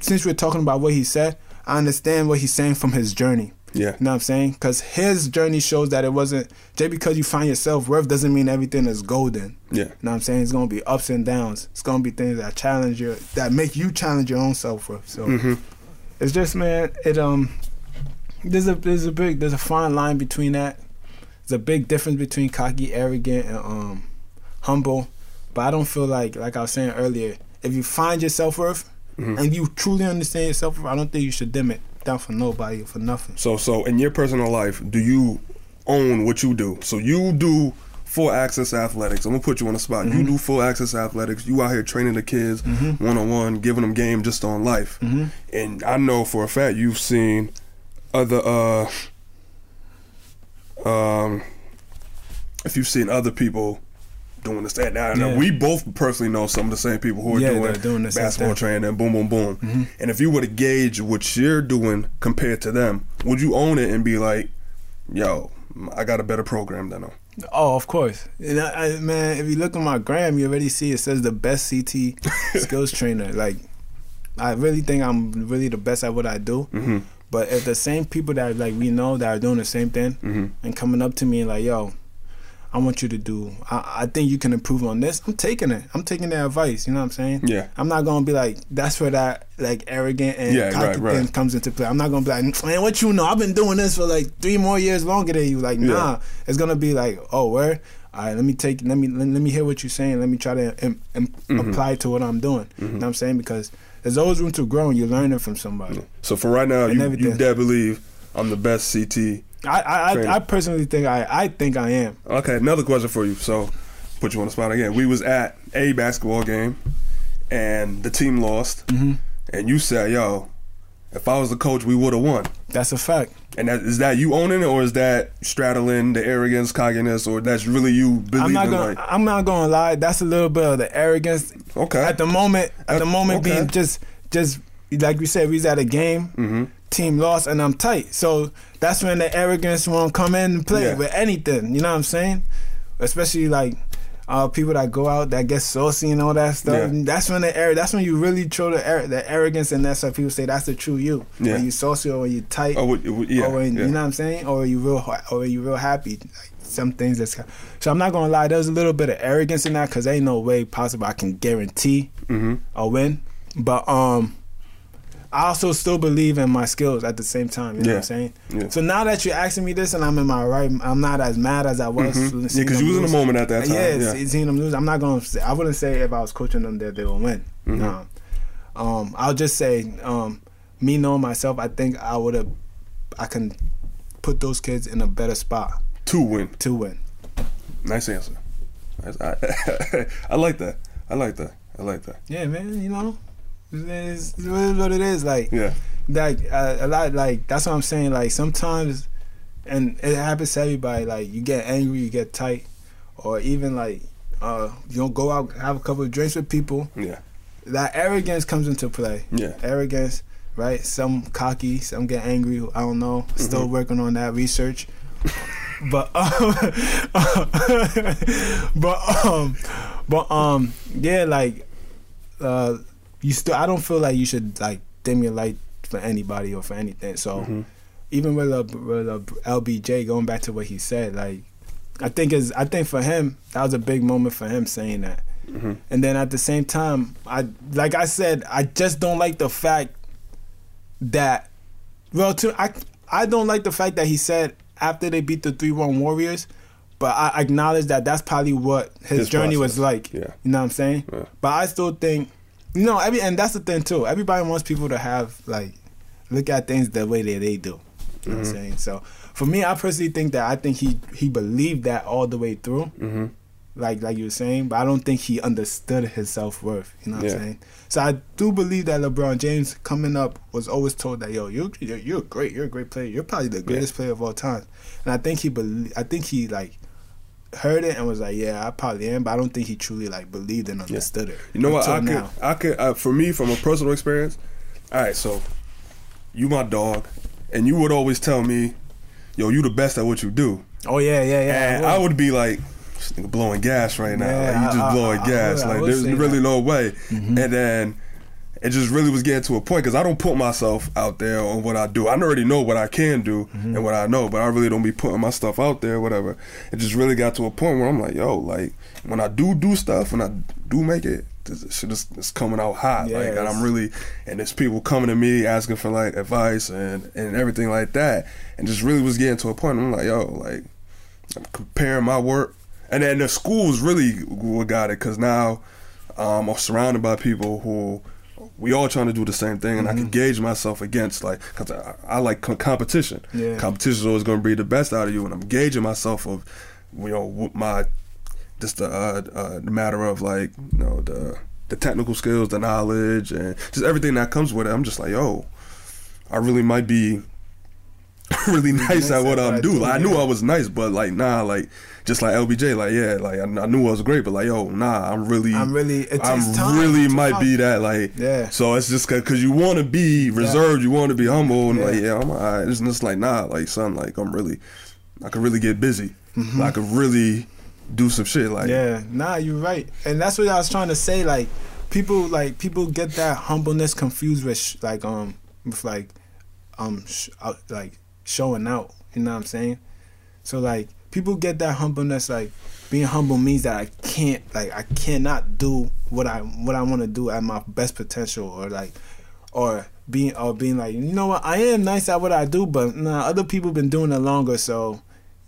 since we're talking about what he said, I understand what he's saying from his journey. Yeah. You know what I'm saying? Because his journey shows that it wasn't just because you find yourself worth doesn't mean everything is golden. Yeah. You know what I'm saying? It's gonna be ups and downs. It's gonna be things that challenge you that make you challenge your own self worth. So Mm-hmm. it's just man, it um there's a there's a big there's a fine line between that. There's a big difference between cocky, arrogant, and um humble. But I don't feel like like I was saying earlier, if you find your self worth Mhm. and you truly understand yourself, I don't think you should dim it down for nobody or for nothing. So, so in your personal life, do you own what you do? So you do full access athletics. I'm gonna put you on the spot. Mm-hmm. You do full access athletics. You out here training the kids one on one, giving them game just on life. Mhm. And I know for a fact you've seen other. uh um If you've seen other people doing this, that now Yeah. we both personally know some of the same people who are Yeah, doing, doing same basketball training and boom, boom, boom. Mhm. And if you were to gauge what you're doing compared to them, would you own it and be like, "Yo, I got a better program than them"? Oh, of course. And I, I, man, if you look at my gram, you already see it says the best CT skills trainer. Like, I really think I'm really the best at what I do. Mm-hmm. But if the same people that like we know that are doing the same thing Mm-hmm. and coming up to me and like, yo, I want you to do. I, I think you can improve on this. I'm taking it. I'm taking their advice. You know what I'm saying? Yeah. I'm not gonna be like that's where that like arrogant and Yeah, cocky right, right. thing comes into play. I'm not gonna be like, man, what you know? I've been doing this for like three more years longer than you. Like, nah. Yeah. It's gonna be like, oh, where? All right, let me take. Let me let, let me hear what you're saying. Let me try to im, im, Mm-hmm. apply to what I'm doing. You know what I'm saying? Because there's always room to grow, and you're learning from somebody. So for right now, And you, you dead believe I'm the best CT. I I, I personally think I I think I am. Okay, another question for you. So, put you on the spot again. We was at a basketball game, and the team lost, Mhm. and you said, "Yo, if I was the coach, we would have won." That's a fact. And that, is that you owning it, or is that straddling the arrogance, cockiness, or that's really you believing? I'm not gonna. like, I'm not gonna lie. That's a little bit of the arrogance okay, at the moment. At the Uh, moment, okay. being just just like we said, we was at a game. Mhm. Team lost, and I'm tight. So that's when the arrogance won't come in and play Yeah. with anything. You know what I'm saying? Especially like. Uh, people that go out that get saucy and all that stuff. Yeah. That's when the air. That's when you really show the air, the arrogance, and that's why people say that's the true you. Yeah. When you saucy or when you tight, oh, it would- yeah, or when, yeah. you know what I'm saying, or you real, or you real happy. Like some things that's. So I'm not gonna lie. There's a little bit of arrogance in that because ain't no way possible I can guarantee Mhm. a win. But um, I also still believe in my skills at the same time. You know Yeah. what I'm saying? Yeah. So now that you're asking me this, and I'm in my right, I'm not as mad as I was. Mhm. seeing Yeah, because you was in the moment at that time. Yeah, Yeah, seeing them lose. I'm not gonna. Say, I wouldn't say if I was coaching them that they will win. Mhm. No. Um, I'll just say, um, me knowing myself, I think I would have. I can put those kids in a better spot to win. to win. Nice answer. Nice- I, I like that. I like that. I like that. Yeah, man. You know, it's, it's what it is. Like. Yeah. like uh, a lot like that's what I'm saying like sometimes and it happens to everybody like you get angry you get tight or even like uh you don't go out have a couple of drinks with people Yeah. that arrogance comes into play Yeah. arrogance right some cocky some get angry I don't know still Mm-hmm. working on that research but um, but um but um yeah like uh you still I don't feel like you should like dim your light for anybody or for anything so Mhm. even with, uh, with uh, LBJ going back to what he said like I think is I think for him that was a big moment for him saying that Mhm. and then at the same time I like I said I just don't like the fact that well to I I don't like the fact that he said after they beat the 3-1 Warriors but I acknowledge that that's probably what his, His journey was like Yeah. you know what I'm saying Yeah. but I still think you know every and that's the thing too everybody wants people to have like look at things the way that they do you know what I'm Mm-hmm. saying so for me I personally think that I think he he believed that all the way through Mm-hmm. like like you were saying, but I don't think he understood his self worth. You know what Yeah. I'm saying? So I do believe that LeBron James coming up was always told that yo, you're you're, you're great, you're a great player, you're probably the greatest player of all time. And I think he belie- I think he like heard it and was like, yeah, I probably am, but I don't think he truly like believed and understood it. You know what? I until could, now. I could, uh, for me, from a personal experience. All right, so you my dog, and you would always tell me, "Yo, you the best at what you do," Oh yeah, yeah, yeah. and I would be like, blowing gas right now. Yeah, like, you just I- I- blowing I gas. would- I like, there's really that. no way." Mhm. And then, it just really was getting to a point because I don't put myself out there on what I do. I already know what I can do Mm-hmm. and what I know, but I really don't be putting my stuff out there, whatever. It just really got to a point where I'm like, yo, like when I do do stuff, when I do make it, this shit is it's coming out hot. Yeah, like, and I'm really, and there's people coming to me asking for like advice and and everything like that, and just really was getting to a point. I'm like, yo, like I'm comparing my work, and then the schools really what got it because now um, I'm surrounded by people who we all trying to do the same thing, and I Mm-hmm. can gauge myself against like because I, I like co- competition. Yeah. Competition is always going to bring the best out of you, and I'm gauging myself of you know my just the uh, uh, the matter of like you know the the technical skills, the knowledge, and just everything that comes with it. I'm just like, yo, I really might be really nice at what I do. Like, I knew. I was nice, but like nah, like just like LBJ, like yeah, like I, I knew I was great, but like yo, nah, I'm really, I'm really. It I'm really might be that like Yeah. So it's just because you want to be reserved, you want to be humble, and Yeah. like yeah, I'm alright. It's just like nah, like son, like I'm really, I could really get busy. I could really do some shit. Like Mm-hmm. Yeah, nah, you're right, and that's what I was trying to say. Like, people like people get that humbleness confused with sh- like um with like um sh- out, like showing out. You know what I'm saying? So like people get that humbleness like being humble means that I can't like I cannot do what I what I want to do at my best potential or like or being or being like you know what I am nice at what I do but nah other people been doing it longer so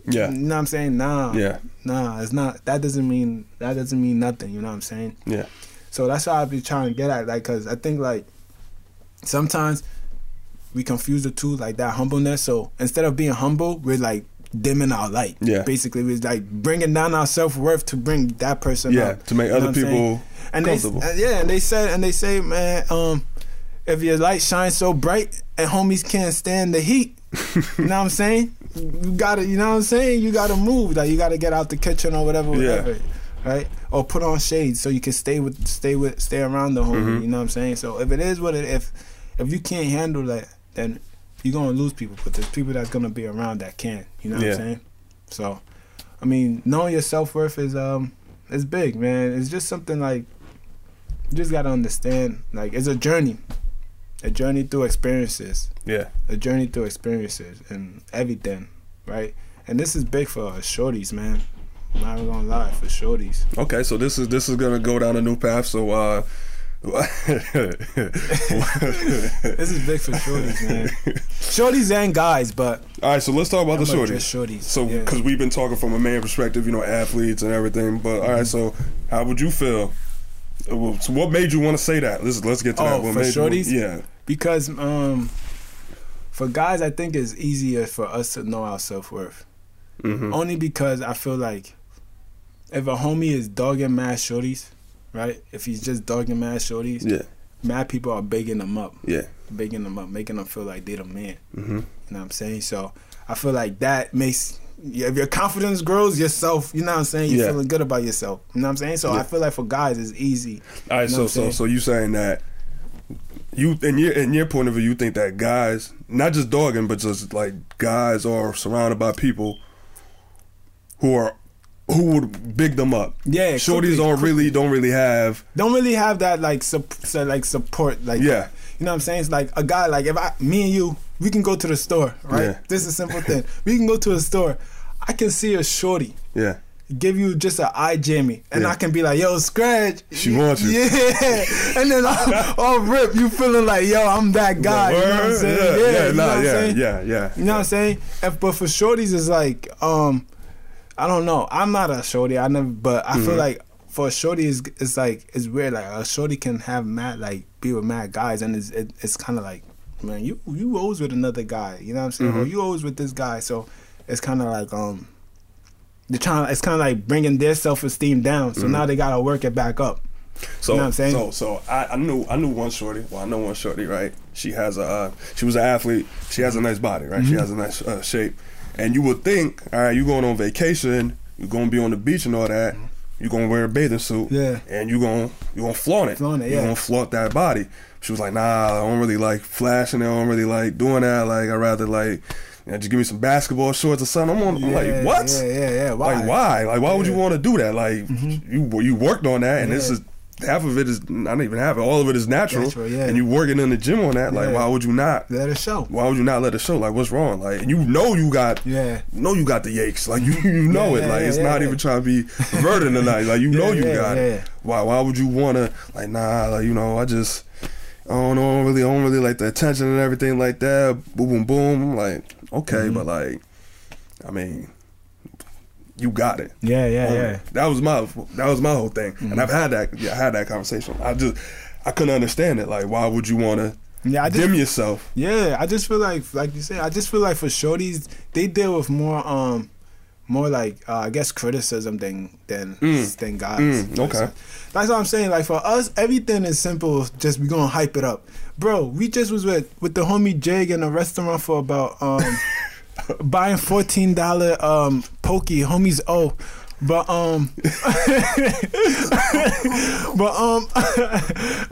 yeah, you know what I'm saying nah yeah, Nah, it's not. That doesn't mean that doesn't mean nothing. You know what I'm saying? yeah, So that's why I be trying to get at, like, cause I think like sometimes we confuse the two, like that humbleness. So instead of being humble, we're like dimming our light. Yeah. Basically, we're like bringing down our self worth to bring that person yeah. up. To make other what I'm saying? people And they, comfortable. uh, yeah, and they said, and they say, man, um, if your light shines so bright and homies can't stand the heat, you know what I'm saying? You gotta, you know what I'm saying? You gotta move, like you gotta get out the kitchen or whatever, Yeah. right? Or put on shades so you can stay with, stay with, stay around the homie. Mm-hmm. You know what I'm saying? So if it is what it, if, if you can't handle that, then you're gonna lose people. But there's people that's gonna be around that can. You know what Yeah. I'm saying? So, I mean, knowing your self worth is um, is big, man. It's just something like you just gotta understand. Like it's a journey, a journey through experiences, yeah, a journey through experiences and everything, right? And this is big for us shorties, man. I'm not gonna lie for shorties. Okay, so this is this is gonna go down a new path. So uh This is big for shorties, man. Shorties and guys, but All right, so let's talk about I'm the shorties. shorties. So, yeah. because we've been talking from a man perspective, you know, athletes and everything. But all right, so how would you feel? So, what made you want to say that? Let's let's get to that. Oh, What for made you- shorties? yeah, because um, for guys, I think it's easier for us to know our self worth. hmm Only because I feel like if a homie is dogging mad shorties, right? If he's just dogging mad shorties, yeah, mad people are bigging them up, yeah. bigging them up, making them feel like they're the man. hmm You know what I'm saying? So I feel like that makes if your confidence grows, yourself, you know what I'm saying? You're Yeah. feeling good about yourself. You know what I'm saying? So Yeah. I feel like for guys it's easy. All right, You know so so saying? so you saying that you in your in your point of view, you think that guys, not just dogging, but just like guys are surrounded by people who are who would big them up. Yeah, Shorties don't really don't really have Don't really have that like sup- so, like support like Yeah. You know what I'm saying? It's like a guy like if I me and you we can go to the store, right? Yeah. This is a simple thing. We can go to a store. I can see a shorty yeah. give you just an eye jammy, and Yeah. I can be like, "Yo, scratch." She wants you. Yeah, and then I'll, I'll rip. You feeling like, "Yo, I'm that guy." You know what I'm saying? Yeah, yeah, you know nah, what I'm yeah, saying? yeah, yeah. You know what I'm saying? If, but for shorties, it's like, um, I don't know. I'm not a shorty. I never, but I Mm-hmm. feel like for a shorty, it's, it's like it's weird. Like a shorty can have mad, like be with mad guys, and it's it, it's kind of like, man, you you always with another guy. You know what I'm saying? Mm-hmm. Or you always with this guy. So it's kind of like um, they're trying. It's kind of like bringing their self esteem down. Mm-hmm. So now they gotta work it back up. So, You know what I'm saying? so, so I, I knew, I knew one shorty. Well, I know one shorty, right? She has a, uh, she was an athlete. She has a nice body, right? She Mm-hmm. has a nice uh, shape. And you would think, all right, you're going on vacation, you're gonna be on the beach and all that. You're gonna wear a bathing suit, Mm-hmm. Yeah. and you're gonna you gonna flaunt it. Flaunt it, You're yeah. gonna flaunt that body. She was like, Nah, I don't really like flashing. it. I don't really like doing that. Like, I rather like, you know, just give me some basketball shorts or something. I'm on. I'm Yeah, like, what? Yeah, yeah, yeah. Why? Like why? Like why would you Mm-hmm. want to do that? Like you you worked on that, and this is half of it is not even half it. All of it is natural, Natural, yeah. and you working in the gym on that. Like, Yeah. why would you not? Let it show. Why would you not let it show? Like, what's wrong? Like, you know you got, Yeah. you know you got the yakes. Like, you you know Yeah, it. Like, it's not even trying to be perverted tonight. Like, you know you got it. Why why would you wanna like nah? Like, you know, I just. I don't know, I don't really, I don't really like the attention and everything like that. Boom, boom, boom. I'm like, okay, Mm-hmm. but like, I mean, you got it. Yeah, yeah, Oh, yeah. That was my that was my whole thing, and I've had that yeah, I had that conversation. I just I couldn't understand it. Like, why would you want to Yeah, I just dim yourself? Yeah, I just feel like, like you said, I just feel like for shorties, they deal with more, um, more like uh, I guess criticism than than Mm. than guys. Mm, okay. that's what I'm saying. Like for us, everything is simple. Just we gonna hype it up, bro. We just was with with the homie Jig in a restaurant for about um buying fourteen dollar um pokey. Homies oh. But um, but um,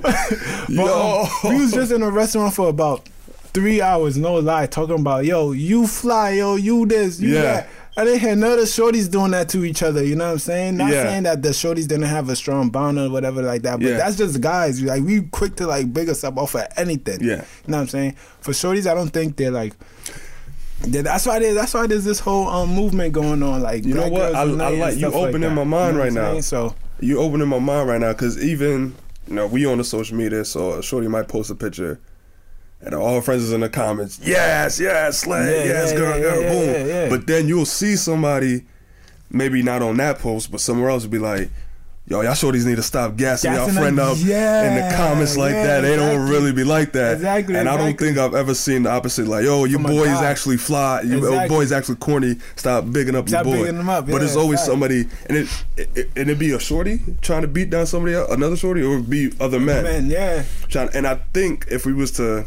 but um, we was just in a restaurant for about three hours, no lie, talking about yo, you fly, yo, you this, you Yeah. that. I didn't hear none of the shorties doing that to each other. You know what I'm saying? Not Yeah. saying that the shorties didn't have a strong bond or whatever like that, but Yeah. that's just guys. Like we quick to like big us up off of anything. Yeah. You know what I'm saying? For shorties, I don't think they're like. They- That's why they, that's why there's this whole um, movement going on. Like You know what? I- I like- you stuff like opening my mind You know right now. saying? So You opening my mind right now because even you know we on the social media, so Shorty might post a picture. And all her friends is in the comments, yes, yes, slay, Yeah, yes, yeah, girl, yeah, girl, yeah, boom. yeah, yeah. But then you'll see somebody, maybe not on that post, but somewhere else, be like, yo, y'all shorties need to stop gassing y'all friend up, up in the comments like yeah, that. They don't really be like that. Exactly, And I don't think I've ever seen the opposite. Like, yo, your a boy is actually fly. Your Exactly. boy is actually corny. Stop bigging up Stop your boy. bigging up, But yeah, it's always somebody, and it, it and it be a shorty trying to beat down somebody else, another shorty, or be other men. man, yeah, Trying, and I think if we was to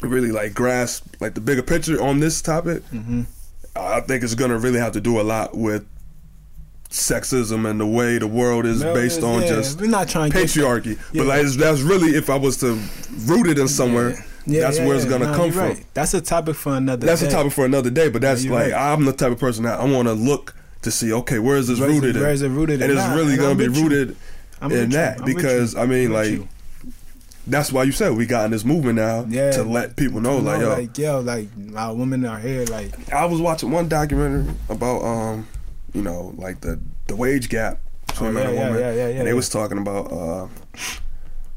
really like grasp like the bigger picture on this topic, Mm-hmm. I think it's gonna really have to do a lot with sexism and the way the world is No, based on yeah, just we're not trying patriarchy. Yeah. But like that's really if I was to root it in somewhere, Yeah, that's yeah, where it's gonna Nah, come from. right. That's a topic for another. That's day. a topic for another day. But that's you're like right. I'm the type of person that I want to look to see. Okay, where is this Where rooted? where is it rooted And it's Nah, really and gonna I'm be rooted in that because. I mean like you. that's why you said we got in this movement now Yeah. to let people know like know, yo. like yo, like our women are here, like I was watching one documentary about um, you know, like the the wage gap between Oh, man yeah, and woman, yeah, yeah, yeah, and they was talking about uh,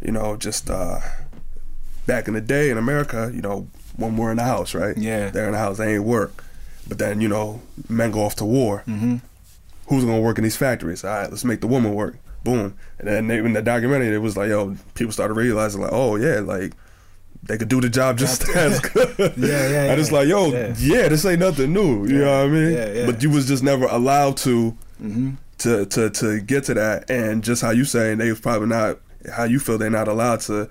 you know, just uh, back in the day in America, you know, when we're in the house, right? Yeah. they're in the house, they ain't work, but then you know, men go off to war. Mhm. Who's gonna work in these factories? All right, let's make the woman work. Boom, and then they, in the documentary, it was like, yo, people started realizing like, oh yeah, like. They could do the job just as good. Yeah, yeah, And it's like, yo, Yeah. yeah, this ain't nothing new. You Yeah, know what I mean? yeah, yeah. But you was just never allowed to hmm to to to get to that. And just how you saying they was probably not how you feel they're not allowed to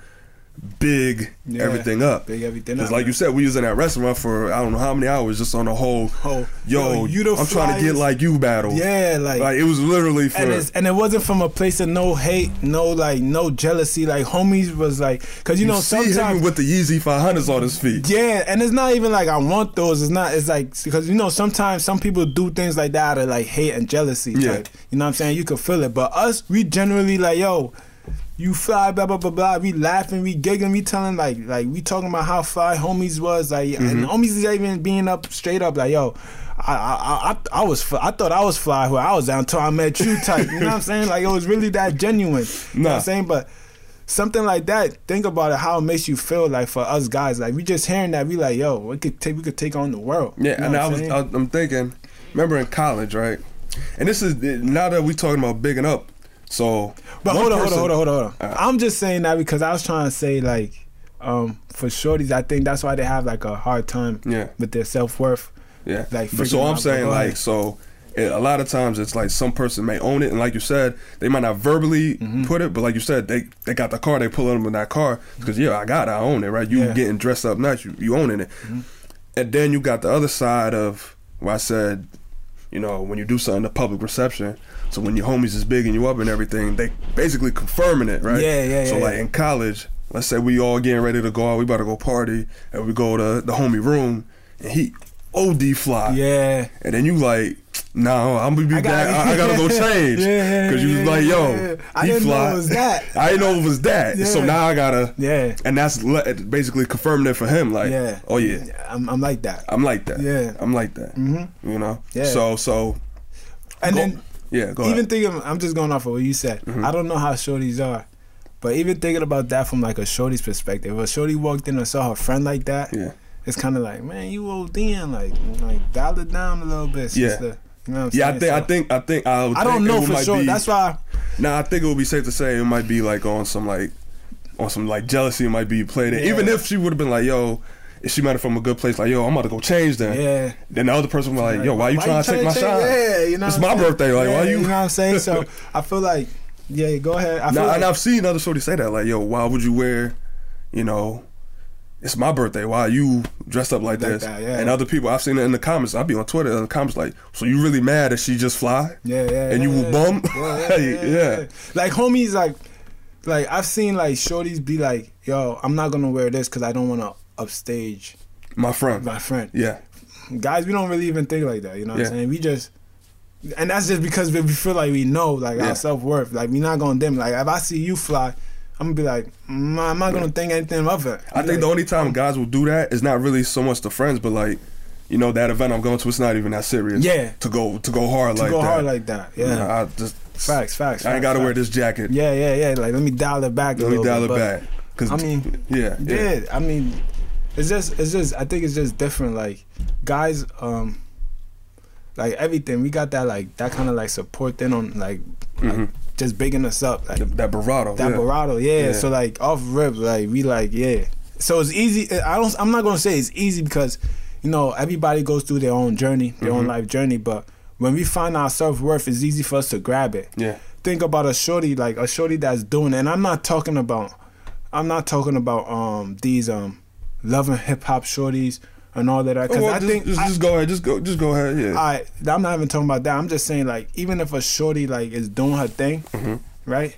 big Yeah. everything up. Big everything Because up, like you said, we was in that restaurant for I don't know how many hours just on the whole. Oh, yo, yo, you the I'm trying to get like you battle. yeah, like. Like it was literally for. and, and it wasn't from a place of no hate, no like no jealousy. Like homies was like, cause you, you know sometimes with the Yeezy 500s on his feet. Yeah, and it's not even like I want those. It's not. It's like because you know sometimes some people do things like that out of like hate and jealousy. Yeah. Type. You know what I'm saying? You can feel it, but us, we generally like yo. You fly, blah blah blah blah. We laughing, we giggling, we telling like like we talking about how fly homies was like, Mm-hmm. and homies is even being up straight up like yo. I I I, I was I thought I was fly where I was down until I met you type. You know what I'm saying? Like it was really that genuine. You know what I'm saying? But something like that, think about it, how it makes you feel like for us guys. Like we just hearing that, we like, yo, we could take we could take on the world. Yeah, You know and I was saying? I, I'm thinking, remember in college, right? And this is now that we talking about bigging up. So, But hold on, hold on, hold on, hold on, hold on. Uh, I'm just saying that because I was trying to say like, um, for shorties, I think that's why they have like a hard time Yeah. with their self worth. Yeah. Like, but so I'm saying like ahead. so. It, a lot of times it's like some person may own it, and like you said, they might not verbally Mm-hmm. put it, but like you said, they they got the car, they pull them in that car because yeah, I got it, I own it, right? You Yeah. Mm-hmm. getting dressed up nice, you you owning it, and then you got the other side of where I said, you know, when you do something to public reception, so when your homies is bigging you up and everything, they basically confirming it, right? Yeah, yeah, So yeah, like yeah. in college, let's say we all getting ready to go out, we about to go party, and we go to the homie room, and he OD fly, Yeah, and then you like No, I'm gonna be I back. gotta- I, I gotta go change. Yeah, yeah, Cause you was yeah, like, yeah, yo, yeah. I he didn't know fly. it was that. I didn't know it was that. So now I gotta, Yeah. and that's basically confirming it for him. Like, Yeah. oh yeah, I'm, I'm like that. I'm like that. Yeah. I'm like that. Mm-hmm. You know. Yeah. So so And Go- then yeah, go even thinking, I'm just going off of what you said. Mhm. I don't know how shorties are, but even thinking about that from like a shorty's perspective, if a shorty walked in and saw her friend like that, Yeah. it's kind of like, man, you ODing, like, like dial it down a little bit, Yeah. sister. You know what I'm Yeah, I think I think I think I. Don't know for sure. Be, That's why. Nah, I think it would be safe to say it might be like on some like on some like jealousy. It might be played. in. Yeah. Even if she would have been like, yo. She met it from a good place, like yo, I'm about to go change then. Yeah. Then the other person was like, yo, why you trying to take my shine? Yeah, you know. It's my birthday, like, why Yeah, you- You know what I'm saying? So I feel like, yeah, go ahead. I Now, like, and I've seen other shorties say that, like, yo, why would you wear, you know, it's my birthday. Why are you dressed up like, Like this? that, yeah. And other people, I've seen it in the comments. I'll be on Twitter in the comments like, so you really mad that she just fly? Yeah, yeah. And you yeah, were bummed? Yeah, yeah, Like, yeah, yeah. yeah. Like homies, like, like I've seen like shorties be like, "Yo, I'm not gonna wear this because I don't want to upstage My friend. my friend." Yeah. Guys, we don't really even think like that. You know what Yeah. I'm saying? We just, and that's just because we feel like we know like Yeah. our self worth. Like we not gonna dim. Like if I see you fly, I'm gonna be like, mm, I'm not gonna think anything of it. I think the only time guys will do that is not really so much to friends, but like, you know, that event I'm going to, it's not even that serious. Yeah. To go to go hard to like go that. hard like that. Yeah. I just facts, facts. I ain't gotta wear this jacket. Yeah, yeah, yeah. Like let me dial it back. a Let me dial bit, it back. Cause I mean, yeah, yeah. Yeah, I mean, it's just, it's just. I think it's just different. Like guys, um, like everything, we got that like that kind of like support thing on like, like Mhm. just bigging us up, like That, that bravado. that yeah. Yeah. Yeah. So like off rip, like we like yeah. So it's easy. I don't. I'm not gonna say it's easy because, you know, everybody goes through their own journey, their own Mhm. life journey. But when we find our self worth, it's easy for us to grab it Yeah. think about a shorty like a shorty that's doing it. and I'm not talking about I'm not talking about um these um loving hip hop shorties and all that because Oh, well, I just, think just, I, just go ahead. Just go. Just go ahead. Yeah. I I'm not even talking about that. I'm just saying like even if a shorty like is doing her thing, Mhm. right?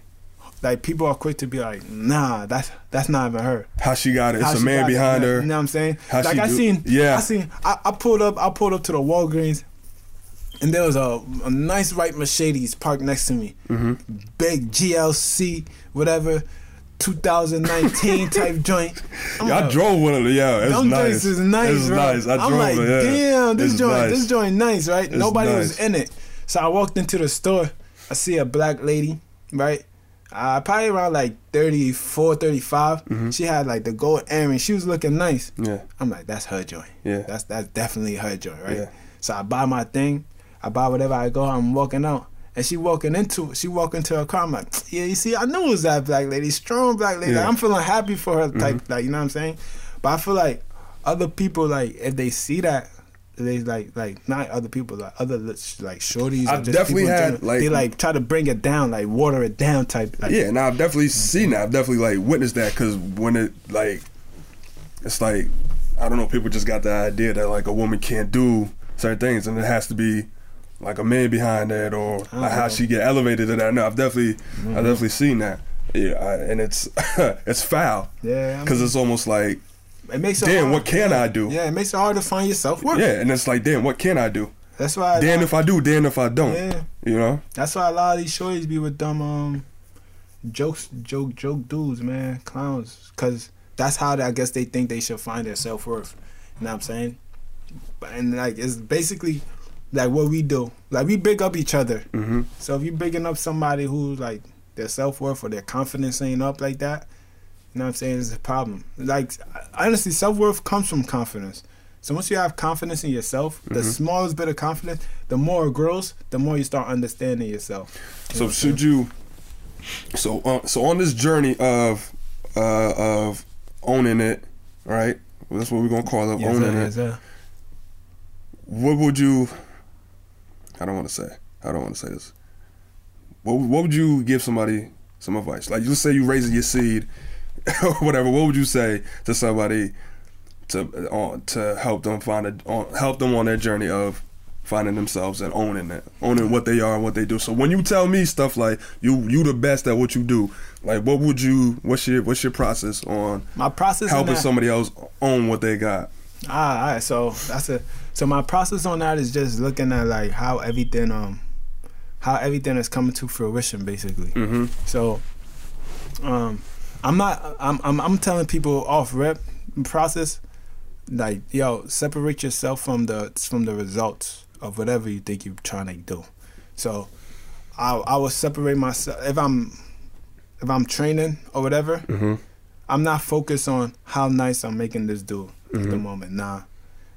Like people are quick to be like, nah, that's that's not even her. How she got it? It's How a man behind you her. You know what I'm saying? How like I do- seen, Yeah. I seen, I, I pulled up, I pulled up to the Walgreens, and there was a, a nice white Mercedes parked next to me, mm-hmm. big GLC, whatever, 2019 type joint. I'm Yeah, I drove one of them. Yeah, it's them nice. joints is nice, It's bro. nice. I I'm like, it. Yeah. damn, this It's joint, nice. this joint nice, right? It's Nobody nice. was in it, so I walked into the store. I see a black lady, right? Uh, probably around like 34, 35. Mhm. She had like the gold earring. She was looking nice. Yeah, I'm like, that's her joint. yeah. That's that's definitely her joint, right? Yeah. So I buy my thing, I buy whatever I go, I'm walking out. And she walking into she walk into her car. I'm like, yeah, you see, I knew it was that black lady, strong black lady. Yeah. Mm-hmm. I'm feeling happy for her, type, like you know what I'm saying. But I feel like other people, like if they see that, they like like not other people, like other like shorties. I've definitely people had, general, like- they like try to bring it down, like water it down, type. Like, yeah, now I've definitely seen that. I've definitely like witnessed that because when it like, it's like I don't know. People just got the idea that like a woman can't do certain things, and it has to be like a man behind that, or like how Uh-huh. she get elevated to that. No, I've definitely, Mm-hmm. I've definitely seen that. Yeah, I, and it's it's foul yeah. I because mean, it's almost like, it makes it damn, hard. what can I do? Yeah, it makes it hard to find yourself worth. Yeah, and it's like, damn, what can I do? That's why. Damn if I do, damn if I don't. Yeah. You know? That's why a lot of these shorties be with them um jokes, joke, joke dudes, man, clowns, because that's how they, I guess they think they should find their self worth. You know what I'm saying? But- And like it's basically like what we do. Like we big up each other. hmm So if you bigging up somebody who's like their self worth or their confidence ain't up like that, you know what I'm saying? It's a problem. Like honestly, self worth comes from confidence. So once you have confidence in yourself, the Mhm. smallest bit of confidence, the more it grows, the more you start understanding yourself. You So should you? So uh, so on this journey of uh, of owning it, right? Well, that's what we're gonna call it. Yes, owning it. yes, sir. What would you? I don't want to say. I don't want to say this. What What would you give somebody some advice? Like, let's say you're raising your seed, or whatever. What would you say to somebody to on to help them find a on, help them on their journey of finding themselves and owning it, owning what they are and what they do. So when you tell me stuff like you you the best at what you do, like what would you what's your what's your process on My process helping that, somebody else own what they got? Ah, all right. So that's a so my process on that is just looking at like how everything um how everything is coming to fruition basically. Mm-hmm. So um I'm not I'm I'm I'm telling people off rep process like yo separate yourself from the from the results of whatever you think you're trying to do. So I I will separate myself if I'm if I'm training or whatever. Mm-hmm. I'm not focused on how nice I'm making this dude at the Mhm. moment. Nah,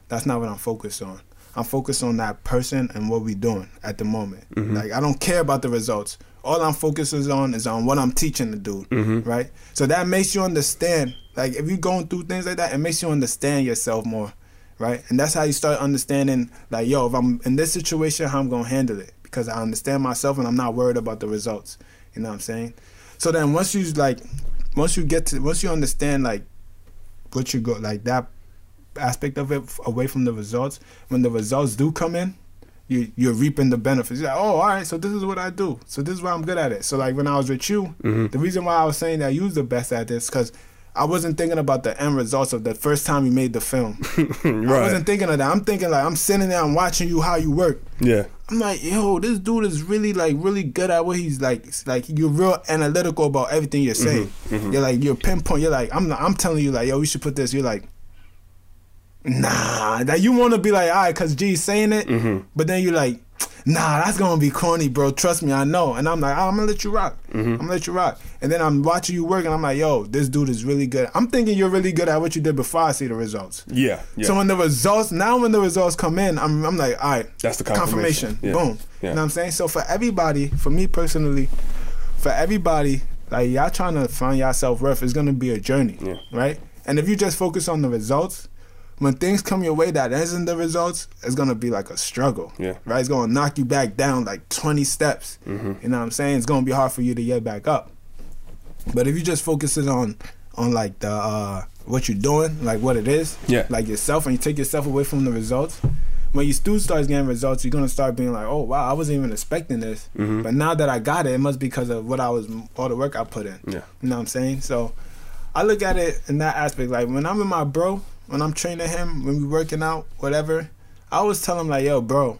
that's not what I'm focused on. I'm focused on that person and what we're doing at the moment. Mhm. Like I don't care about the results. All I'm focused on is on what I'm teaching the dude, Mhm. right? So that makes you understand. Like if you're going through things like that, it makes you understand yourself more, right? And that's how you start understanding. Like yo, if I'm in this situation, how I'm gonna handle it because I understand myself and I'm not worried about the results. You know what I'm saying? So then once you like, once you get to once you understand like what you go like that aspect of it away from the results. When the results do come in, you you're reaping the benefits. You're like, oh, all right, so this is what I do. So this is why I'm good at it. So like when I was with you, Mhm. the reason why I was saying that you was the best at this because I wasn't thinking about the end results of the first time you made the film. I wasn't thinking of that. I'm thinking like I'm sitting there and watching you how you work. Yeah. I'm like, yo, this dude is really like really good at what he's like. It's Like you're real analytical about everything you're saying. mhm. You're like you're pinpoint. You're like I'm I'm telling you like yo, we should put this. You're like, nah. That you want to be like, all right, cause G's saying it, Mhm. but then you're like, nah, that's gonna be corny, bro. Trust me, I know. And I'm like, oh, I'm gonna let you rock. Mm-hmm. I'm gonna let you rock. And then I'm watching you work, and I'm like, yo, this dude is really good. I'm thinking you're really good at what you did before I see the results. Yeah. Yeah. So when the results now when the results come in, I'm I'm like, all right, That's the confirmation. Yeah. Boom. Yeah. You know what I'm saying? So for everybody, for me personally, for everybody, like y'all trying to find y'all self worth is gonna be a journey. Yeah. Right? And if you just focus on the results, when things come your way that isn't the results, it's gonna be like a struggle. Yeah. Right? It's gonna knock you back down like twenty steps. Mm-hmm. You know what I'm saying? It's gonna be hard for you to get back up. But if you just focus it on on like the uh what you're doing, like what it is, Yeah. like yourself, and you take yourself away from the results. When you do start getting results, you're gonna start being like, "Oh wow, I wasn't even expecting this." Mhm. But now that I got it, it must be because of what I was, all the work I put in. Yeah. You know what I'm saying? So I look at it in that aspect. Like when I'm in my bro, when I'm training him, when we working out, whatever, I always tell him like, "Yo, bro,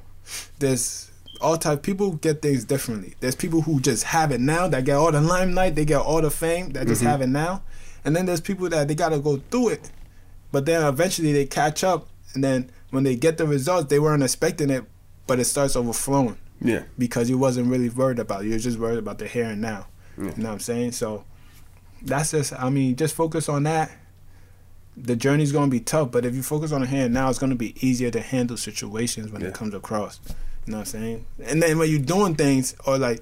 there's all type people get things differently. There's people who just have it now that get all the limelight, they get all the fame, that just Mhm. have it now, and then there's people that they gotta go through it, but then eventually they catch up, and then when they get the results, they weren't expecting it, but it starts overflowing Yeah. because you wasn't really worried about it. You're just worried about the here and now. Yeah. You know what I'm saying? So that's just I mean, just focus on that. The journey's gonna be tough, but if you focus on the hand now, it's gonna be easier to handle situations when Yeah. it comes across. You know what I'm saying? And then when you're doing things or like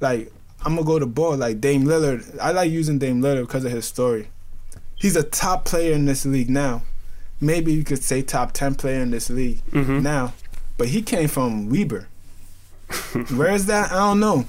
like I'm gonna go to ball like Dame Lillard. I like using Dame Lillard because of his story. He's a top player in this league now. Maybe you could say top ten player in this league Mm-hmm. now, but he came from Weber. Where is that? I don't know,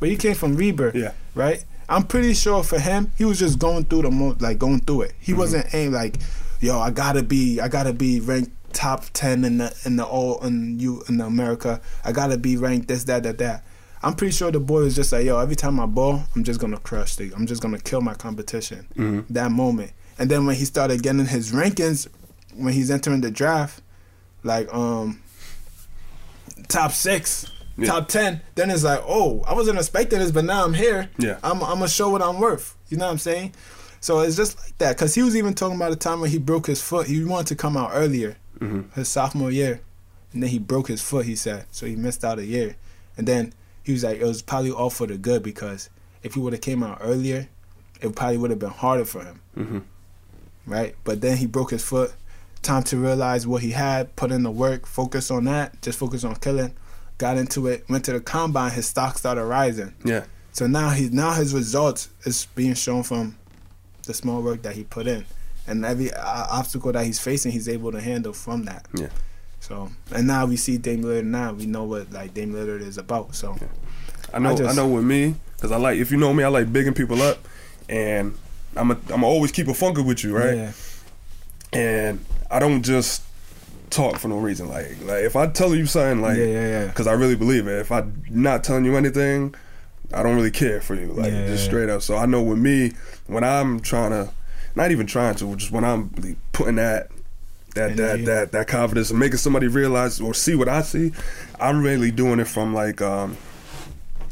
but he came from Weber, Yeah. right? I'm pretty sure for him, he was just going through the most, like going through it. He wasn't aimed like, yo, I gotta be, I gotta be ranked top ten in the in the all in you in America. I gotta be ranked this, that, that, that. I'm pretty sure the boy was just like, yo, every time I ball, I'm just gonna crush the, I'm just gonna kill my competition. Mhm. That moment, and then when he started getting his rankings, when he's entering the draft, like um, top six, Yeah. top ten, then it's like, oh, I wasn't expecting this, but now I'm here. Yeah. I'm, I'm gonna show what I'm worth. You know what I'm saying? So it's just like that. Cause he was even talking about the time when he broke his foot. He wanted to come out earlier, Mhm. his sophomore year, and then he broke his foot. He said so he missed out a year, and then he was like, it was probably all for the good because if he would have came out earlier, it probably would have been harder for him, Mhm. right? But then he broke his foot. Time to realize what he had, put in the work, focus on that, just focus on killing. Got into it, went to the combine. His stock started rising. Yeah. So now he now his results is being shown from the small work that he put in, and every uh, obstacle that he's facing, he's able to handle from that. Yeah. So and now we see Dame Lillard. Now we know what like Dame Lillard is about. So I know. I, just- know with me, because I like. If you know me, I like bigging people up, and I'm a, I'm a always keep a funker with you, right? Yeah, And I don't just talk for no reason. Like, like if I tell you something, like, yeah, yeah, yeah. because I really believe it. If I'm not telling you anything, I don't really care for you, like Yeah. just straight up. So I know with me, when I'm trying to, not even trying to, just when I'm putting that that that that that confidence and making somebody realize or see what I see. I'm really doing it from like um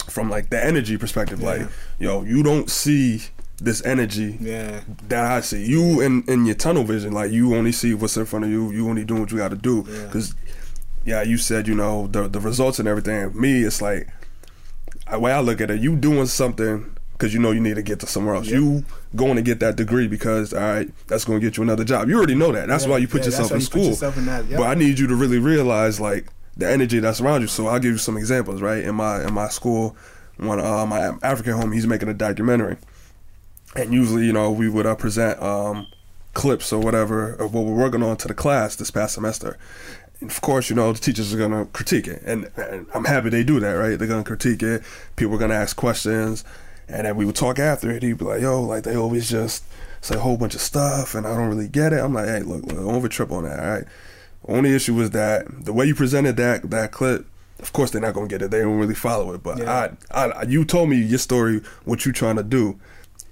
from like the energy perspective. Like, yo, you don't see this energy Yeah. that I see. You in in your tunnel vision, like you only see what's in front of you. You only doing what you got to do. Because, yeah, you said you know the the results and everything. Me, it's like the way I look at it. You doing something because you know you need to get to somewhere else. Yep. You going to get that degree because all right, that's going to get you another job. You already know that. That's Yeah, why you put yeah, yourself in you school. yourself in that. But I need you to really realize like the energy that's around you. So I'll give you some examples. Right in my in my school, one uh, my African home, he's making a documentary and usually you know we would uh, present um, clips or whatever of what we're working on to the class this past semester. And of course you know the teachers are going to critique it. And, and i'm happy they do that right? They're going to critique it. People are going to ask questions. And then we would talk after it. He'd be like yo like they always just say a whole bunch of stuff and i don't really get it. I'm like hey look, look don't over trip on that all right? Only issue was that the way you presented that that clip of course they're not gonna get it. They don't really follow it. But Yeah. I, I you told me your story what you're trying to do